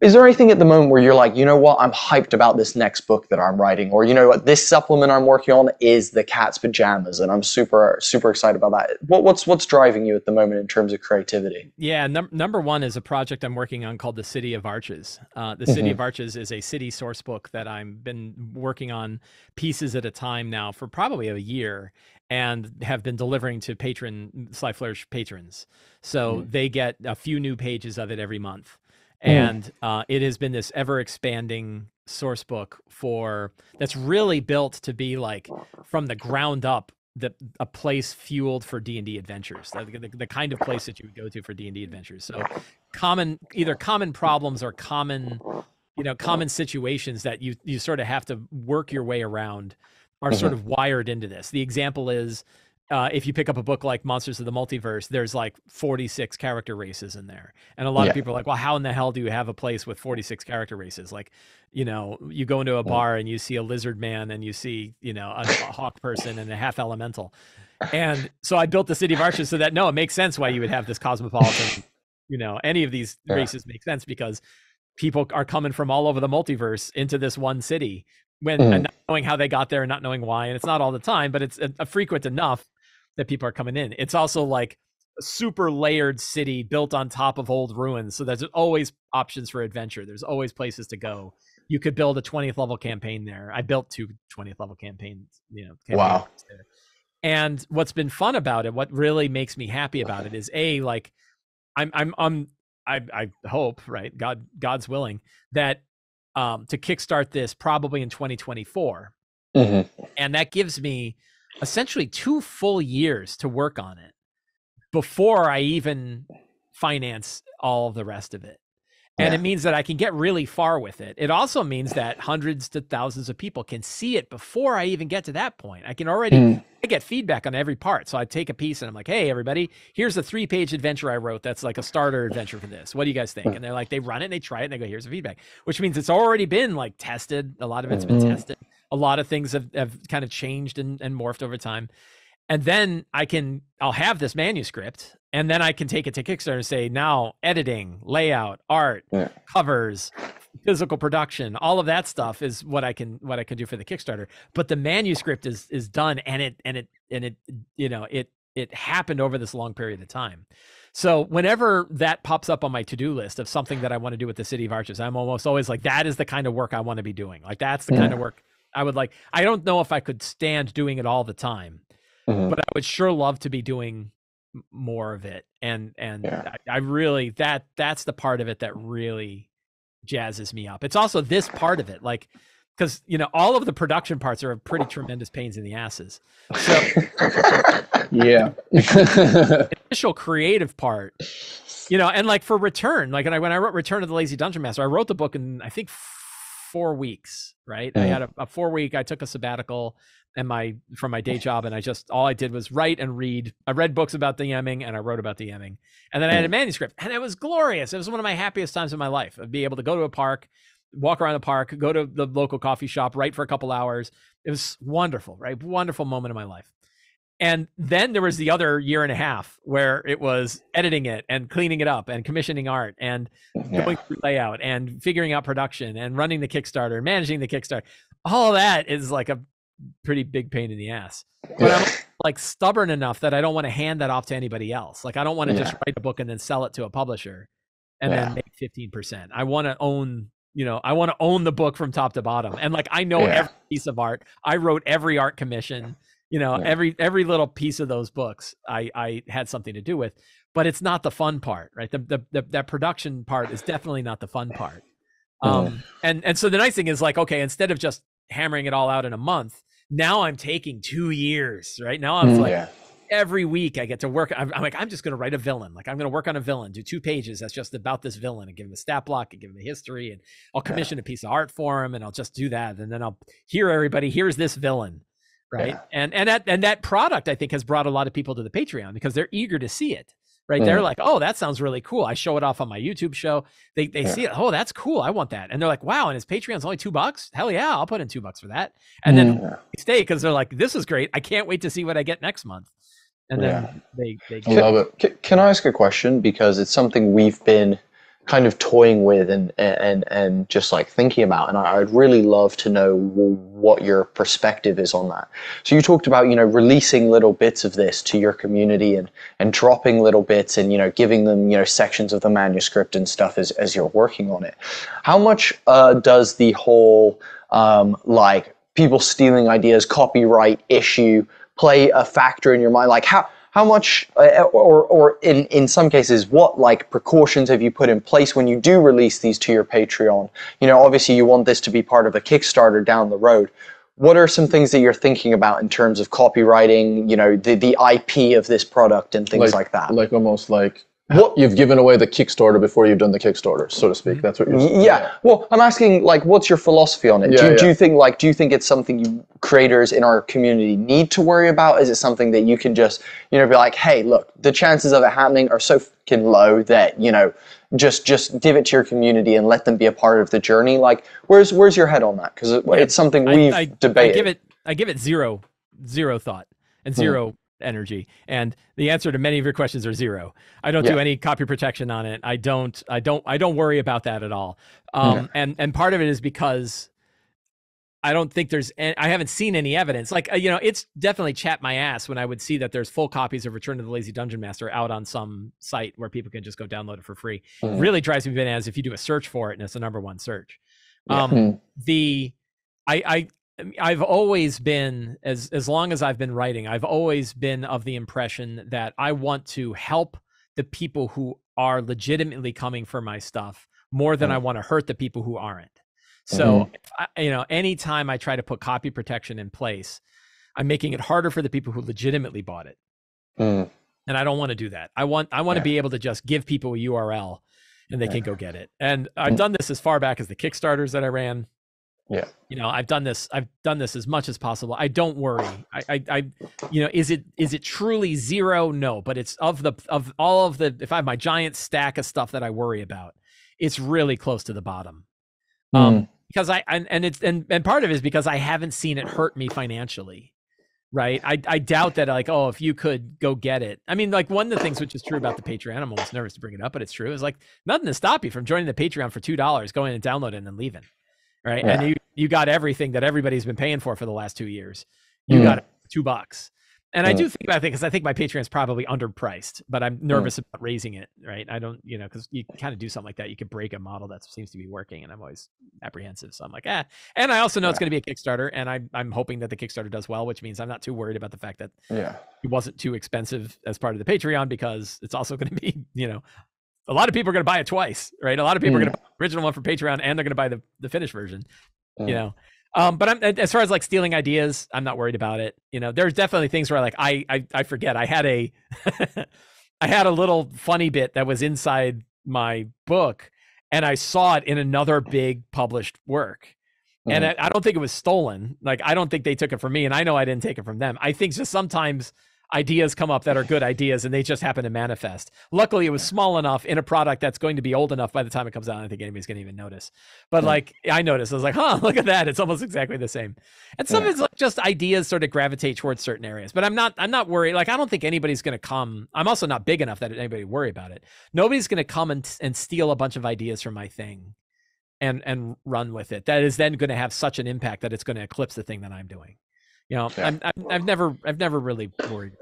is there anything at the moment where you're like, you know what, I'm hyped about this next book that I'm writing, or you know what, this supplement I'm working on is the cat's pajamas, and I'm super super excited about that. What, what's what's driving you at the moment in terms of creativity? Yeah, num- number one is a project I'm working on called the City of Arches. Uh, the City Mhm. of Arches is a city source book that I've been working on pieces at a time now for probably a year, and have been delivering to patron Sly Flourish patrons. So they get a few new pages of it every month, and uh, it has been this ever expanding source book for that's really built to be like from the ground up the a place fueled for D&D adventures the, the, the kind of place that you would go to for D&D adventures. So common either common problems or common you know common situations that you you sort of have to work your way around are sort of wired into this. The example is uh, if you pick up a book like Monsters of the Multiverse, there's like 46 character races in there. And a lot Yeah. of people are like, well, how in the hell do you have a place with 46 character races? Like, you know, you go into a mm. bar and you see a lizard man and you see, you know, a, a hawk person and a half elemental. And so I built the City of Arches so that no, it makes sense why you would have this cosmopolitan, you know, any of these Yeah. races make sense because people are coming from all over the multiverse into this one city when and mm. not knowing how they got there and not knowing why. And it's not all the time, but it's a, a frequent enough that people are coming in. It's also like a super layered city built on top of old ruins. So there's always options for adventure. There's always places to go. You could build a 20th level campaign there. I built two 20th level campaigns, you know. Wow. there. And what's been fun about it, what really makes me happy about it is a like I'm I'm I'm I I hope, right? God God's willing that um to kickstart this probably in 2024. Mm-hmm. And that gives me essentially two full years to work on it before I even finance all of the rest of it. And Yeah. it means that I can get really far with it. It also means that hundreds to thousands of people can see it before I even get to that point. I can already Mm. I get feedback on every part. So I take a piece and I'm like, hey, everybody, here's a three page adventure I wrote that's like a starter adventure for this. What do you guys think? And they're like, they run it and they try it and they go, here's the feedback, which means it's already been like tested. A lot of it's been Mhm. tested. A lot of things have, have kind of changed and, and morphed over time. And then I can, I'll have this manuscript and then I can take it to Kickstarter and say, now editing, layout, art, Yeah. covers, physical production all of that stuff is what i can what i can do for the kickstarter but the manuscript is is done and it and it and it you know it it happened over this long period of time so whenever that pops up on my to-do list of something that i want to do with the city of arches i'm almost always like that is the kind of work i want to be doing like that's the kind of work i would like i don't know if i could stand doing it all the time Mhm. but i would sure love to be doing more of it and and Yeah. I, I really that that's the part of it that really jazzes me up it's also this part of it like because you know all of the production parts are pretty tremendous pains in the asses so Yeah. initial creative part you know and like for return like when i when i wrote return of the lazy dungeon master i wrote the book in i think four weeks right? I Mhm. had a, a four week i took a sabbatical and my from my day job and i just all i did was write and read. I read books about the GMing and i wrote about the GMing. And then i had a manuscript and it was glorious. It was one of my happiest times in my life of be able to go to a park walk around the park go to the local coffee shop write for a couple hours. It was wonderful right? Wonderful moment in my life and then there was the other year and a half where it was editing it and cleaning it up and commissioning art and Yeah. going through layout and figuring out production and running the Kickstarter, managing the Kickstarter. All of that is like a pretty big pain in the ass. But I'm like stubborn enough that I don't want to hand that off to anybody else. Like I don't want to just write a book and then sell it to a publisher and Yeah. then make 15%. I want to own, you know, I want to own the book from top to bottom. And like I know Yeah. every piece of art. I wrote every art commission, you know, Yeah. every every little piece of those books I I had something to do with. But it's not the fun part, right? The the, the that production part is definitely not the fun part. Um and and so the nice thing is like okay, instead of just hammering it all out in a month, now I'm taking 2 years, right? Now I'm Mm. like yeah. every week I get to work. I'm, I'm like, I'm just going to write a villain. Like I'm going to work on a villain, do two pages. That's just about this villain and give him a stat block and give him a history. And I'll commission a piece of art for him and I'll just do that. And then I'll hear everybody, here's this villain. Right. Yeah. And, and that, and that product I think has brought a lot of people to the Patreon because they're eager to see it. Right. They're Mm. like, oh, that sounds really cool. I show it off on my YouTube show. They, they Yeah. see it. Oh, that's cool. I want that. And they're like, wow. And his Patreon's only two bucks. Hell yeah. I'll put in two bucks for that. And then they stay because they're like, this is great. I can't wait to see what I get next month. And then they, they I love it. Can, can I ask a question because it's something we've been kind of toying with and and and just like thinking about, and I, I'd really love to know what your perspective is on that. So you talked about you know releasing little bits of this to your community and and dropping little bits and you know giving them you know sections of the manuscript and stuff as as you're working on it. How much uh, does the whole um, like people stealing ideas, copyright issue play a factor in your mind? Like how how much, uh, or or in in some cases, what like precautions have you put in place when you do release these to your Patreon? You know, obviously you want this to be part of a Kickstarter down the road. What are some things that you're thinking about in terms of copywriting? You know, the the IP of this product and things like, that. Like almost like What- you've given away the Kickstarter before you've done the Kickstarter, so to speak. Mm-hmm. That's what you're Y- yeah. Well, I'm asking like, what's your philosophy on it? do, Yeah, you, do you think like, do you think it's something you creators in our community need to worry about? Is it something that you can just, you know, be like, hey, look, the chances of it happening are so fucking low that you know, just just give it to your community and let them be a part of the journey. Like, where's where's your head on that? Because it, it's something we've I, debated. I give it I give it zero zero thought and hmm. zero energy. And the answer to many of your questions are zero. I don't do any copy protection on it. I don't I don't I don't worry about that at all. Um and and part of it is because I don't think there's I haven't seen any evidence. Like uh, you know, it's definitely chapped my ass when I would see that there's full copies of Return of the Lazy Dungeon Master out on some site where people can just go download it for free. Mhm. Really drives me bananas if you do a search for it and it's the number one search. Yeah. Um Hmm. the I, I I've always been as as long as I've been writing, I've always been of the impression that I want to help the people who are legitimately coming for my stuff more than Mm. I want to hurt the people who aren't. So, if I, you know, anytime I try to put copy protection in place, I'm making it harder for the people who legitimately bought it. Mm. And I don't want to do that. I want I want to be able to just give people a URL and they Yeah. can go get it. And I've Mm. done this as far back as the Kickstarters that I ran. Yeah. You know, I've done this. I've done this as much as possible. I don't worry. I, I, I, you know, is it is it truly zero? No, but it's of the of all of the. If I have my giant stack of stuff that I worry about, it's really close to the bottom. Um, because I and, and it's and and part of it is because I haven't seen it hurt me financially. Right. I, I doubt that like, oh, if you could go get it. I mean, like one of the things which is true about the Patreon, I'm almost nervous to bring it up, but it's true, is like nothing to stop you from joining the Patreon for two dollars, going and downloading and leaving. Right. And you you got everything that everybody's been paying for for the last two years. You Mm. got two bucks. And I do think about it because I think my Patreon is probably underpriced, but I'm nervous about raising it. Right. I don't, you know, because you kind of do something like that, you could break a model that seems to be working, and I'm always apprehensive. So I'm like, ah. And I also know it's going to be a Kickstarter, and I'm I'm hoping that the Kickstarter does well, which means I'm not too worried about the fact that Yeah. it wasn't too expensive as part of the Patreon because it's also going to be, you know, a lot of people are going to buy it twice, right? A lot of people are Mm. going to buy the original one for Patreon and they're going to buy the, the finished version, Mm. you know. Um, but I'm as far as like stealing ideas, I'm not worried about it. You know, there's definitely things where like I I, I forget. I had a I had a little funny bit that was inside my book and I saw it in another big published work. And Mhm. I, I don't think it was stolen. Like I don't think they took it from me, and I know I didn't take it from them. I think just sometimes ideas come up that are good ideas, and they just happen to manifest. Luckily, it was small enough in a product that's going to be old enough by the time it comes out. I don't think anybody's going to even notice. But Mm. like I noticed, I was like, "Huh, look at that! It's almost exactly the same." And some Yeah. of it's like just ideas sort of gravitate towards certain areas. But I'm not. I'm not worried. Like I don't think anybody's going to come. I'm also not big enough that anybody worry about it. Nobody's going to come and and steal a bunch of ideas from my thing and and run with it that is then going to have such an impact that it's going to eclipse the thing that i'm doing you know Yeah. I'm, I'm, i've never i've never really worried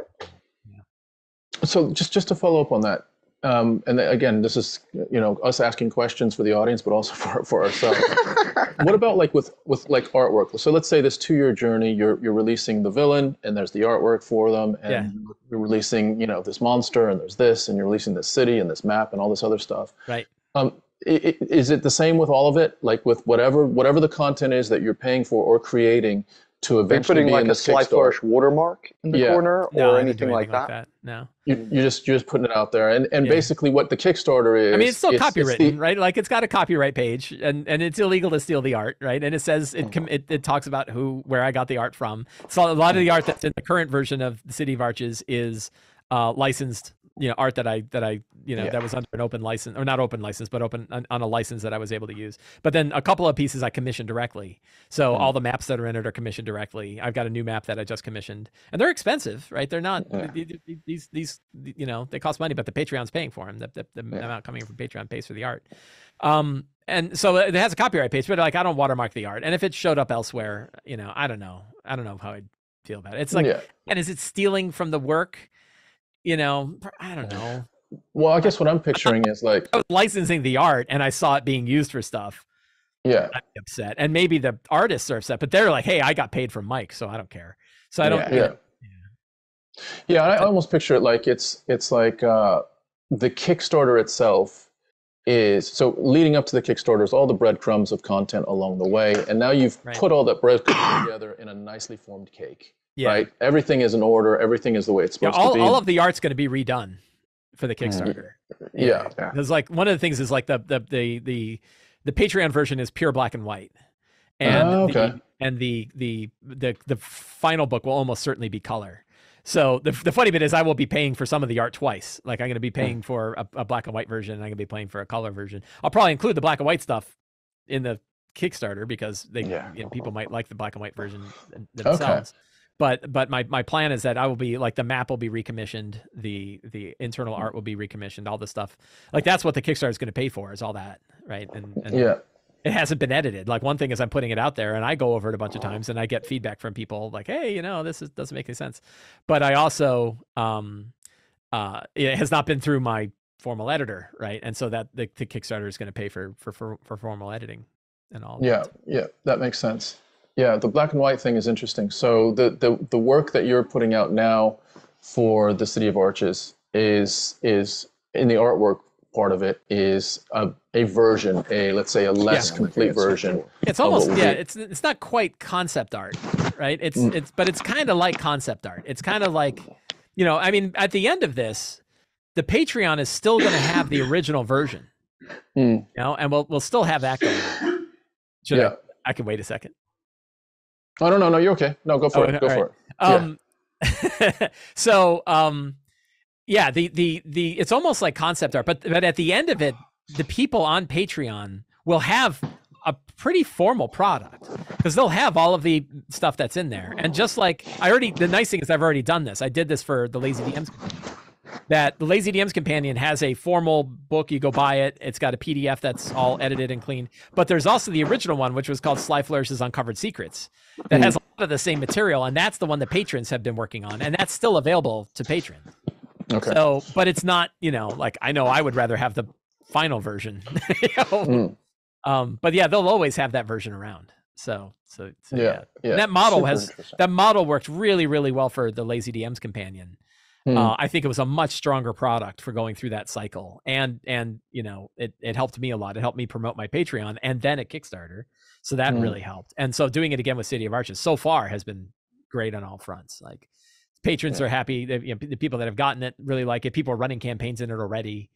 So just just to follow up on that, um, and again, this is you know us asking questions for the audience, but also for for ourselves. what about like with with like artwork? So let's say this two year journey, you're you're releasing the villain, and there's the artwork for them, and Yeah. you're releasing you know this monster, and there's this, and you're releasing this city and this map and all this other stuff. right Um, is it the same with all of it? Like with whatever whatever the content is that you're paying for or creating to Are you eventually putting be like in a this Sly Flourish watermark in the Yeah. corner no, or I didn't do anything like that? no You, you just you're just putting it out there, and and Yeah. basically what the Kickstarter is. i mean it's still it's copywritten the- right like it's got a copyright page and and it's illegal to steal the art right and it says it com- it, it talks about who where i got the art from so a lot of the art that's in the current version of the city of arches is uh licensed you know art that i that i you know Yeah. that was under an open license or not open license but open on, on a license that i was able to use. But then a couple of pieces i commissioned directly. So all the maps that are in it are commissioned directly. I've got a new map that i just commissioned. And they're expensive right? They're not Yeah. th- th- th- these these you know they cost money but the patreon's paying for them the, the, the Yeah. amount coming from patreon pays for the art. Um and so it has a copyright page but like i don't watermark the art. And if it showed up elsewhere you know i don't know. I don't know how i'd feel about it. It's like and is it stealing from the work you know i don't know Well, I guess what I'm picturing is like, I was licensing the art and i saw it being used for stuff yeah, i'd be upset and maybe the artists are upset but they're like hey i got paid from mike so i don't care so i don't Yeah. you yeah, yeah. I almost picture it like it's it's like uh, the Kickstarter itself is so leading up to the Kickstarter is all the breadcrumbs of content along the way, and now you've Right. put all that breadcrumbs together in a nicely formed cake. Yeah, Right, everything is in order. Everything is the way it's yeah supposed all, to be. all of the art's going to be redone for the mm-hmm. kickstarter. Yeah, Yeah. because like one of the things is like the the the the, the patreon version is pure black and white. And Oh, the, and the, the the the final book will almost certainly be color. So the, the funny bit is i will be paying for some of the art twice. Like i'm going to be hmm. paying for a, a black and white version and i'm going to be paying for a color version. I'll probably include the black and white stuff in the kickstarter because they Yeah. you know, people might like the black and white version them- themselves but but my my plan is that I will be like the map will be recommissioned, the the internal art will be recommissioned, all the stuff like that's what the Kickstarter is going to pay for is all that, right? And, and yeah. it hasn't been edited. Like one thing is I'm putting it out there and I go over it a bunch of times and I get feedback from people like, hey, you know, this is, doesn't make any sense. But I also um uh it has not been through my formal editor, right? And so that the, the Kickstarter is going to pay for, for for for formal editing and all. Yeah, that. yeah, that makes sense. Yeah, the black and white thing is interesting. So the the the work that you're putting out now for the City of Arches is is in the artwork part of it is a, a version, a let's say a less Yeah. complete version. It's almost yeah. be- It's it's not quite concept art, right? It's Mm. it's but it's kind of like concept art. It's kind of like, you know, I mean, at the end of this, the Patreon is still going to have the original version, Mm. you know, and we'll we'll still have that going. Should Yeah. I? I can wait a second. Oh no no no, you're okay. No, go for Oh, it. Go all for right. it. Yeah. Um, so um, yeah, the the the it's almost like concept art, but but at the end of it, the people on Patreon will have a pretty formal product because they'll have all of the stuff that's in there. And just like I already, the nice thing is I've already done this. I did this for the Lazy DMs. That the Lazy DMs Companion has a formal book. You go buy it. It's got a PDF that's all edited and clean. But there's also the original one, which was called Sly Flourish's Uncovered Secrets, that has a lot of the same material, and that's the one that patrons have been working on, and that's still available to patrons. Okay. So, but it's not, you know, like I know I would rather have the final version. you know? Mm. Um, but yeah, they'll always have that version around. So, so, so yeah. yeah. Yeah. That model Super has that model worked really, really well for the Lazy DM's companion. Mm. Uh, I think it was a much stronger product for going through that cycle, and and you know it it helped me a lot. It helped me promote my Patreon and then at Kickstarter, so that Mm. really helped. And so doing it again with City of Arches so far has been great on all fronts. Like patrons are happy. The, you know, the people that have gotten it really like it. People are running campaigns in it already.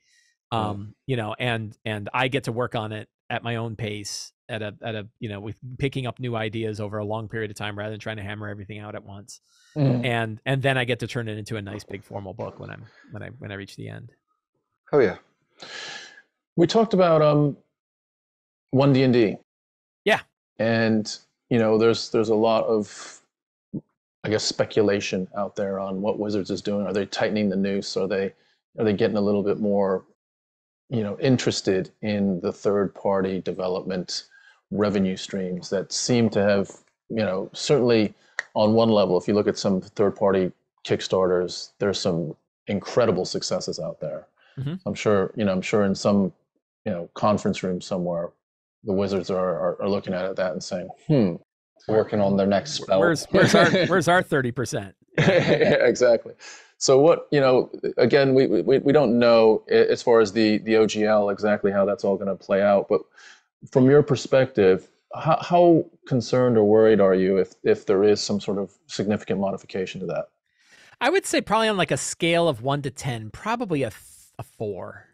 Mm. Um, you know, and and I get to work on it at my own pace at a at a you know with picking up new ideas over a long period of time rather than trying to hammer everything out at once Mm. and and then I get to turn it into a nice big formal book when I'm when I when I reach the end. Oh yeah. We talked about um one D and D. Yeah. And you know, there's there's a lot of I guess speculation out there on what Wizards is doing. Are they tightening the noose? Are they are they getting a little bit more, you know, interested in the third party development revenue streams that seem to have, you know, certainly on one level, if you look at some third party Kickstarters, there's some incredible successes out there. Mhm. I'm sure, you know, I'm sure in some, you know, conference room somewhere, the wizards are, are, are looking at that and saying, hmm. Working on their next spell. Where's where's our where's our thirty percent? yeah, exactly. So what you know, again, we, we we don't know as far as the the OGL exactly how that's all going to play out. But from your perspective, how, how concerned or worried are you if if there is some sort of significant modification to that? I would say probably on like a scale of one to ten, probably a th- a four,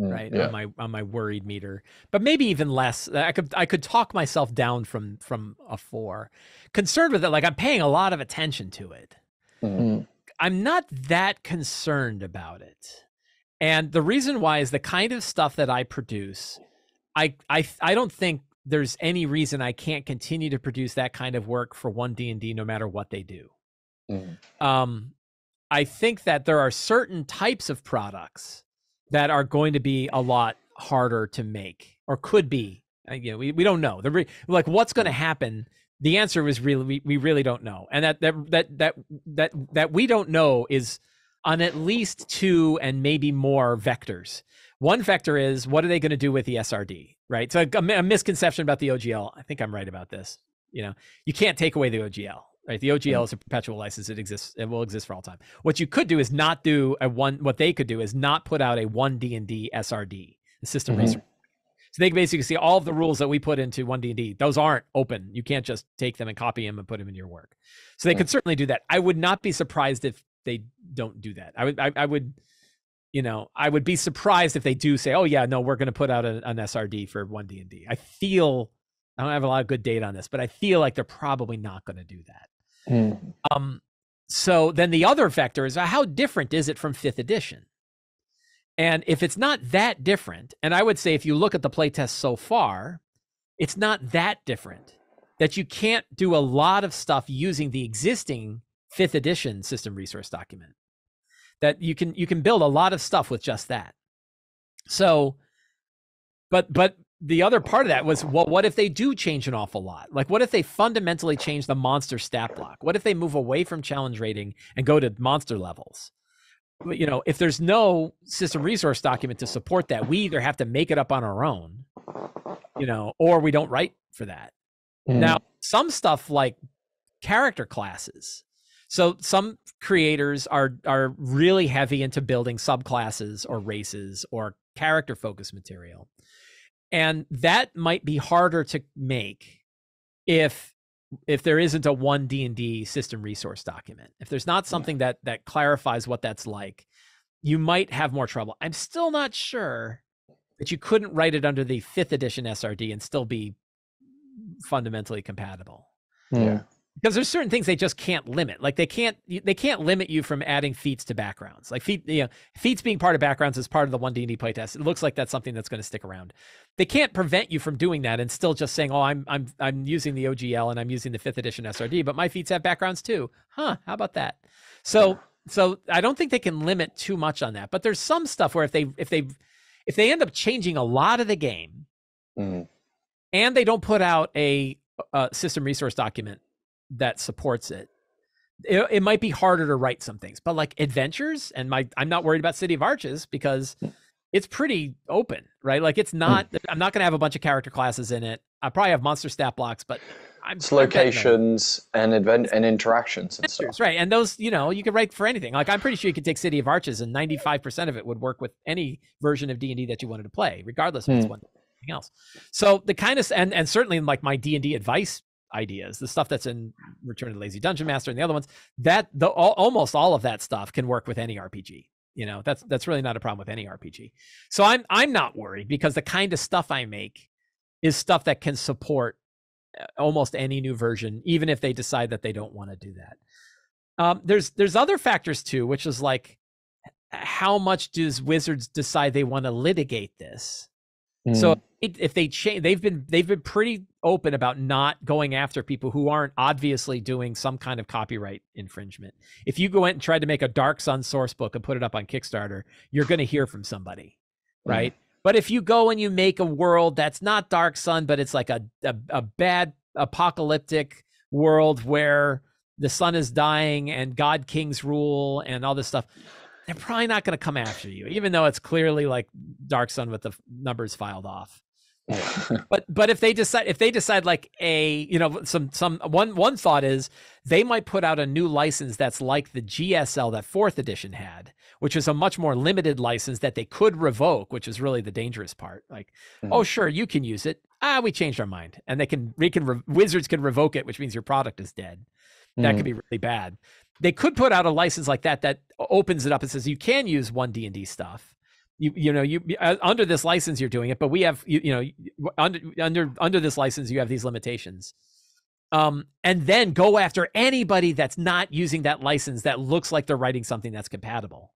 Mm, right? Yeah. On my on my worried meter, but maybe even less. I could I could talk myself down from from a four. Concerned with it, like I'm paying a lot of attention to it. Mm, I'm not that concerned about it. And the reason why is the kind of stuff that I produce, I I I don't think there's any reason I can't continue to produce that kind of work for one D&D no matter what they do. Mhm. Um I think that there are certain types of products that are going to be a lot harder to make or could be. Uh, You know, we, we don't know. The re- like what's going to happen the answer is really we, we really don't know and that that that that that that we don't know is on at least two and maybe more vectors one vector is what are they going to do with the srd right so a, a misconception about the ogl i think i'm right about this you know you can't take away the ogl right the ogl is a perpetual license it exists it will exist for all time what you could do is not do a one what they could do is not put out a one d&d srd the system Mhm. research so they can basically see all of the rules that we put into 1D&D. Those aren't open. You can't just take them and copy them and put them in your work. So they could certainly do that. I would not be surprised if they don't do that. I would, I, I would, you know, I would be surprised if they do say, "Oh yeah, no, we're going to put out a, an SRD for 1D&D." I feel I don't have a lot of good data on this, but I feel like they're probably not going to do that. mm, Um, so then the other vector is uh, how different is it from fifth edition? And if it's not that different, and I would say if you look at the playtest so far, it's not that different that you can't do a lot of stuff using the existing fifth edition system resource document. That you can you can build a lot of stuff with just that. So, but but the other part of that was well, what if they do change an awful lot? Like, what if they fundamentally change the monster stat block? What if they move away from challenge rating and go to monster levels? You know, if there's no system resource document to support that, we either have to make it up on our own, you know, or we don't write for that. mm. Now, some stuff like character classes. So some creators are are really heavy into building subclasses or races or character focused material. And that might be harder to make if if there isn't a one D&D system resource document. If there's not something that that clarifies what that's like, you might have more trouble. I'm still not sure that you couldn't write it under the 5th edition SRD and still be fundamentally compatible Yeah. Hmm. Because there's certain things they just can't limit. Like they can't they can't limit you from adding feats to backgrounds. Like feat you know feats being part of backgrounds is part of the 1d&d playtest. It looks like that's something that's going to stick around. They can't prevent you from doing that and still just saying oh i'm i'm i'm using the ogl and i'm using the fifth edition srd but my feats have backgrounds too. Huh how about that? So so i don't think they can limit too much on that but there's some stuff where if they if they if they end up changing a lot of the game Mm. and they don't put out a, a system resource document that supports it, it it might be harder to write some things but like adventures and my i'm not worried about city of arches because it's pretty open right? Like it's not i'm not going to have a bunch of character classes in it. I probably have monster stat blocks but i'm It's I'm betting on locations and event and interactions and stuff. right and those you know you could write for anything. Like i'm pretty sure you could take city of arches and 95% of it would work with any version of d&d that you wanted to play regardless if it's Hmm. one else. So the kind of and and certainly in like my d&d advice ideas the stuff that's in return of the lazy dungeon master and the other ones that the all, almost all of that stuff can work with any rpg you know? That's that's really not a problem with any rpg so i'm i'm not worried because the kind of stuff i make is stuff that can support uh, almost any new version even if they decide that they don't want to do that. Um, there's there's other factors too which is like how much does wizards decide they want to litigate this? So Mm. it, if they change, they've been they've been pretty open about not going after people who aren't obviously doing some kind of copyright infringement. If you go in and try to make a Dark Sun source book and put it up on Kickstarter, you're going to hear from somebody, right? But if you go and you make a world that's not Dark Sun, but it's like a a, a bad apocalyptic world where the sun is dying and God Kings rule and all this stuff, they're probably not going to come after you, even though it's clearly like Dark Sun with the numbers filed off. But but if they decide if they decide like a you know some some one one thought is they might put out a new license that's like the GSL that fourth edition had, which is a much more limited license that they could revoke, which is really the dangerous part. Like, oh sure, you can use it. Ah, we changed our mind, and they can we can re- wizards can revoke it, which means your product is dead. That could be really bad. They could put out a license like that that opens it up and says you can use one D and D stuff. You you know you uh, under this license you're doing it, but we have you, you know under under under this license you have these limitations. Um, and then go after anybody that's not using that license that looks like they're writing something that's compatible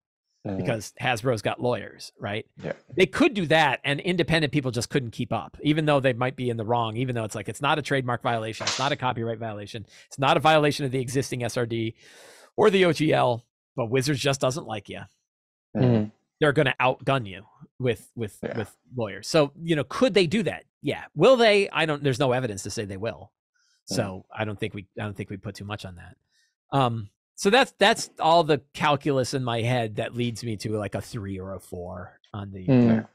Mm. because Hasbro's got lawyers, right? Yeah. They could do that, and independent people just couldn't keep up, even though they might be in the wrong. Even though it's like it's not a trademark violation, it's not a copyright violation, it's not a violation of the existing SRD or the OGL, but Wizards just doesn't like you. Mhm. They're going to outgun you with with Yeah. with lawyers. So you know, could they do that? Yeah. Will they? I don't. There's no evidence to say they will. Yeah. So I don't think we. I don't think we put too much on that. Um. So that's that's all the calculus in my head that leads me to like a three or a four on the. Mm.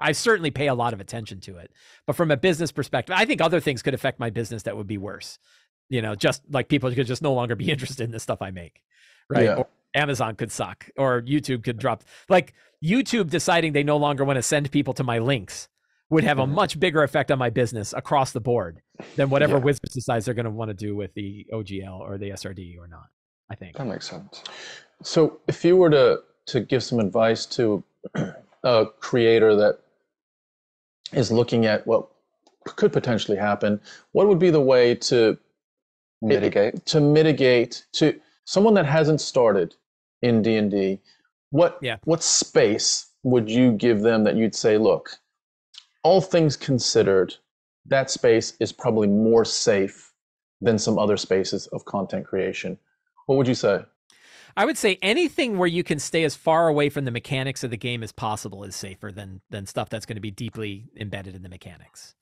I certainly pay a lot of attention to it, but from a business perspective, I think other things could affect my business that would be worse. You know, just like people could just no longer be interested in the stuff I make, right? Yeah. Or Amazon could suck, or YouTube could drop. Like YouTube deciding they no longer want to send people to my links would have a Mhm. much bigger effect on my business across the board than whatever Yeah. Wizards decides they're going to want to do with the OGL or the SRD or not. I think. That makes sense. So, if you were to to give some advice to a creator that is looking at what could potentially happen, what would be the way to Mitigate. to mitigate to someone that hasn't started in D&D? What Yeah. what space would you give them that you'd say, look, all things considered, that space is probably more safe than some other spaces of content creation. What would you say? I would say anything where you can stay as far away from the mechanics of the game as possible is safer than than stuff that's going to be deeply embedded in the mechanics.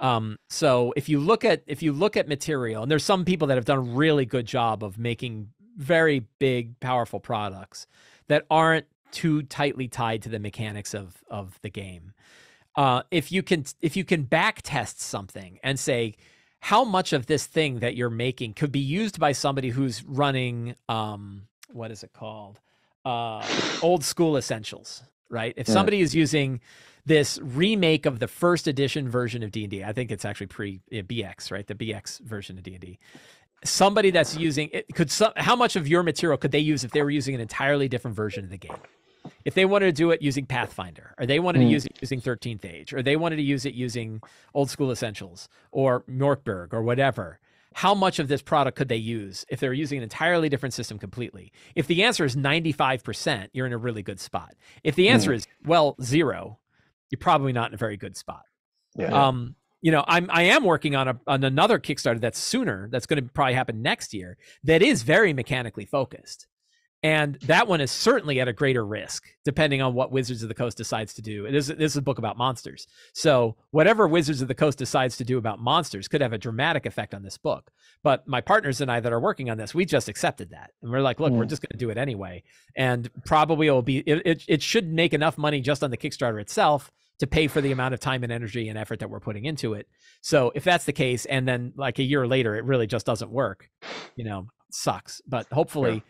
Um, so if you look at if you look at material, and there's some people that have done a really good job of making very big, powerful products that aren't too tightly tied to the mechanics of of the game. Uh, if you can if you can back test something and say how much of this thing that you're making could be used by somebody who's running um what is it called? Uh old school essentials right? If somebody is using this remake of the first edition version of d&d i think it's actually pre bx right? The bx version of d&d somebody that's using it could some, how much of your material could they use if they were using an entirely different version of the game? If they wanted to do it using pathfinder or they wanted to Mm. use it using 13th age or they wanted to use it using old school essentials or Mörk Borg or whatever how much of this product could they use if they were using an entirely different system completely? If the answer is 95% you're in a really good spot. If the answer is well zero you're probably not in a very good spot Yeah. um, you know, I'm I am working on a on another Kickstarter that's sooner. That's going to probably happen next year. That is very mechanically focused, and that one is certainly at a greater risk, depending on what Wizards of the Coast decides to do. It is this is a book about monsters, so whatever Wizards of the Coast decides to do about monsters could have a dramatic effect on this book. But my partners and I that are working on this, we just accepted that, and we're like, look, we're Mm. just going to do it anyway, and probably it'll be it, it. It should make enough money just on the Kickstarter itself to pay for the amount of time and energy and effort that we're putting into it. So if that's the case, and then like a year later, it really just doesn't work, you know, sucks. But hopefully,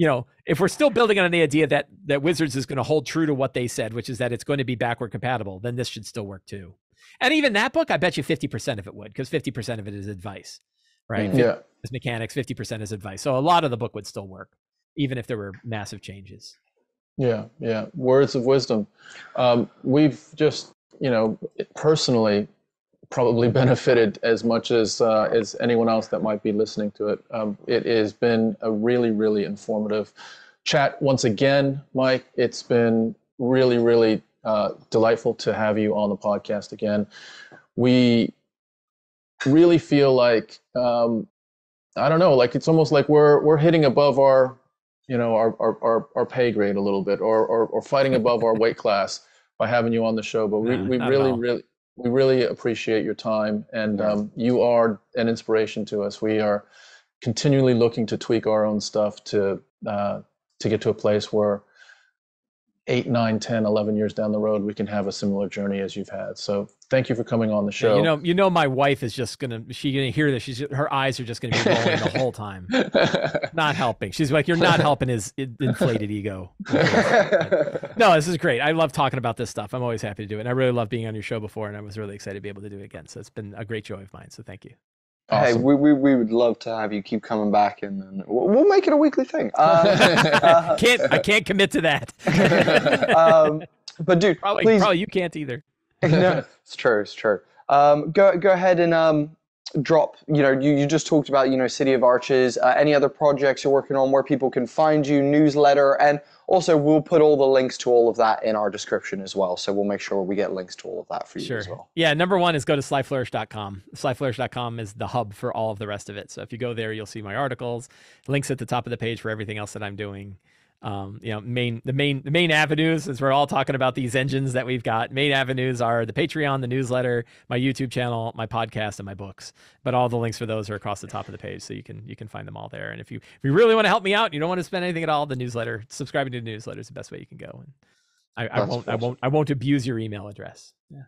you know, if we're still building on the idea that that Wizards is going to hold true to what they said, which is that it's going to be backward compatible, then this should still work too. And even that book, I bet you 50% of it would, because 50% of it is advice, right? Mm. Yeah. Is mechanics, 50% is advice. So a lot of the book would still work, even if there were massive changes. Yeah, yeah. Words of wisdom. Um, we've just, you know, personally probably benefited as much as uh, as anyone else that might be listening to it. Um, it has been a really, really informative chat once again, Mike. It's been really, really uh, delightful to have you on the podcast again. We really feel like um, I don't know, like it's almost like we're we're hitting above our you know our our, our, pay grade a little bit or, or or fighting above our weight class by having you on the show but we, Nah, we really really we really appreciate your time and Yeah. um, you are an inspiration to us we are continually looking to tweak our own stuff to uh, to get to a place where 8 9 10 11 years down the road we can have a similar journey as you've had so thank you for coming on the Yeah, show you know, you know, my wife is just gonna she gonna hear this. She's her eyes are just gonna be rolling the whole time. Not helping. She's like, you're not helping his inflated ego. No, this is great. I love talking about this stuff. I'm always happy to do it. And I really love being on your show before, and I was really excited to be able to do it again. So it's been a great joy of mine. So thank you. Hey, we, we, we would love to have you keep coming back, and, and we'll we'll make it a weekly thing. Um, uh, Can't I can't commit to that. um, but dude, probably please, probably you can't either. no, it's true, it's true. Um, go go ahead and um, drop. You know, you, you just talked about you know City of Arches. Uh, any other projects you're working on where people can find you, newsletter, and also we'll put all the links to all of that in our description as well. So we'll make sure we get links to all of that for you Sure. as well. Yeah, number one is go to slyflourish.com. Slyflourish.com is the hub for all of the rest of it. So if you go there, you'll see my articles, links at the top of the page for everything else that I'm doing. Um, you know, main the main the main avenues, as we're all talking about these engines that we've got, main avenues are the Patreon, the newsletter, my YouTube channel, my podcast, and my books. But all the links for those are across the top of the page, so you can you can find them all there. And if you if you really want to help me out, and you don't want to spend anything at all, the newsletter, subscribing to the newsletter is the best way you can go. And I, I won't I won't I won't abuse your email address. Yeah.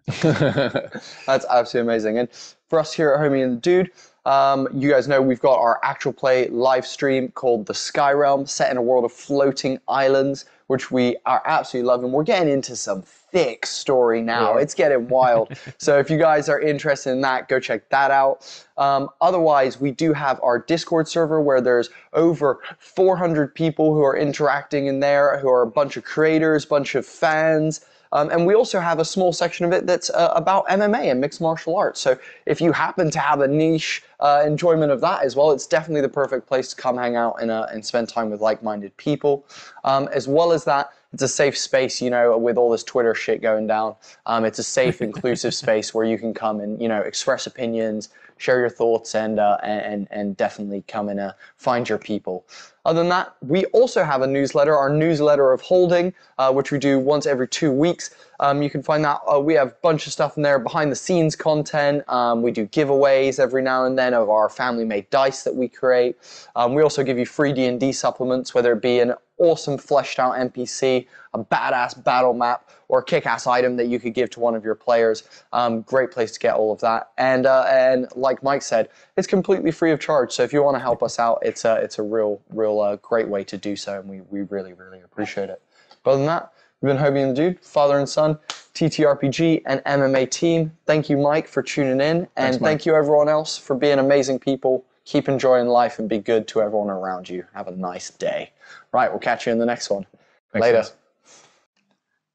That's absolutely amazing. And for us here at Homie and the Dude, um, you guys know we've got our actual play live stream called The Sky Realm, set in a world of floating islands, which we are absolutely loving. We're getting into some thick story now. Yeah. It's getting wild. so if you guys are interested in that, go check that out. Um, otherwise, we do have our Discord server where there's over 400 people who are interacting in there, who are a bunch of creators, bunch of fans. Um, and we also have a small section of it that's uh, about MMA and mixed martial arts. So if you happen to have a niche uh, enjoyment of that as well, it's definitely the perfect place to come hang out and, uh, and spend time with like-minded people. Um, as well as that, it's a safe space, you know, with all this Twitter shit going down. Um, it's a safe, inclusive space where you can come and, you know, express opinions, share your thoughts, and uh, and and definitely come and uh, find your people. Other than that, we also have a newsletter, our newsletter of holding, uh, which we do once every two weeks. Um, you can find that uh, we have a bunch of stuff in there, behind the scenes content. Um, we do giveaways every now and then of our family made dice that we create. Um, we also give you free D&D supplements, whether it be an awesome fleshed out NPC, a badass battle map, or a kick-ass item that you could give to one of your players. Um, great place to get all of that. And uh, and like Mike said, it's completely free of charge. So if you want to help us out, it's a it's a real real uh, great way to do so, and we we really really appreciate it. But other than that, we've been Homie and the Dude, father and son, TTRPG and MMA team. Thank you, Mike, for tuning in, and Thanks, thank you everyone else for being amazing people. Keep enjoying life and be good to everyone around you. Have a nice day. Right, we'll catch you in the next one. Thanks, Later. guys.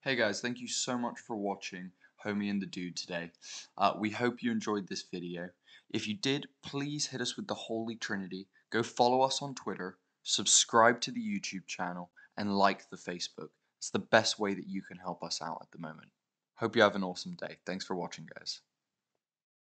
Hey guys, thank you so much for watching Homie and the Dude today. Uh, we hope you enjoyed this video. If you did, please hit us with the Holy Trinity. Go follow us on Twitter, subscribe to the YouTube channel, and like the Facebook. It's the best way that you can help us out at the moment. Hope you have an awesome day. Thanks for watching, guys.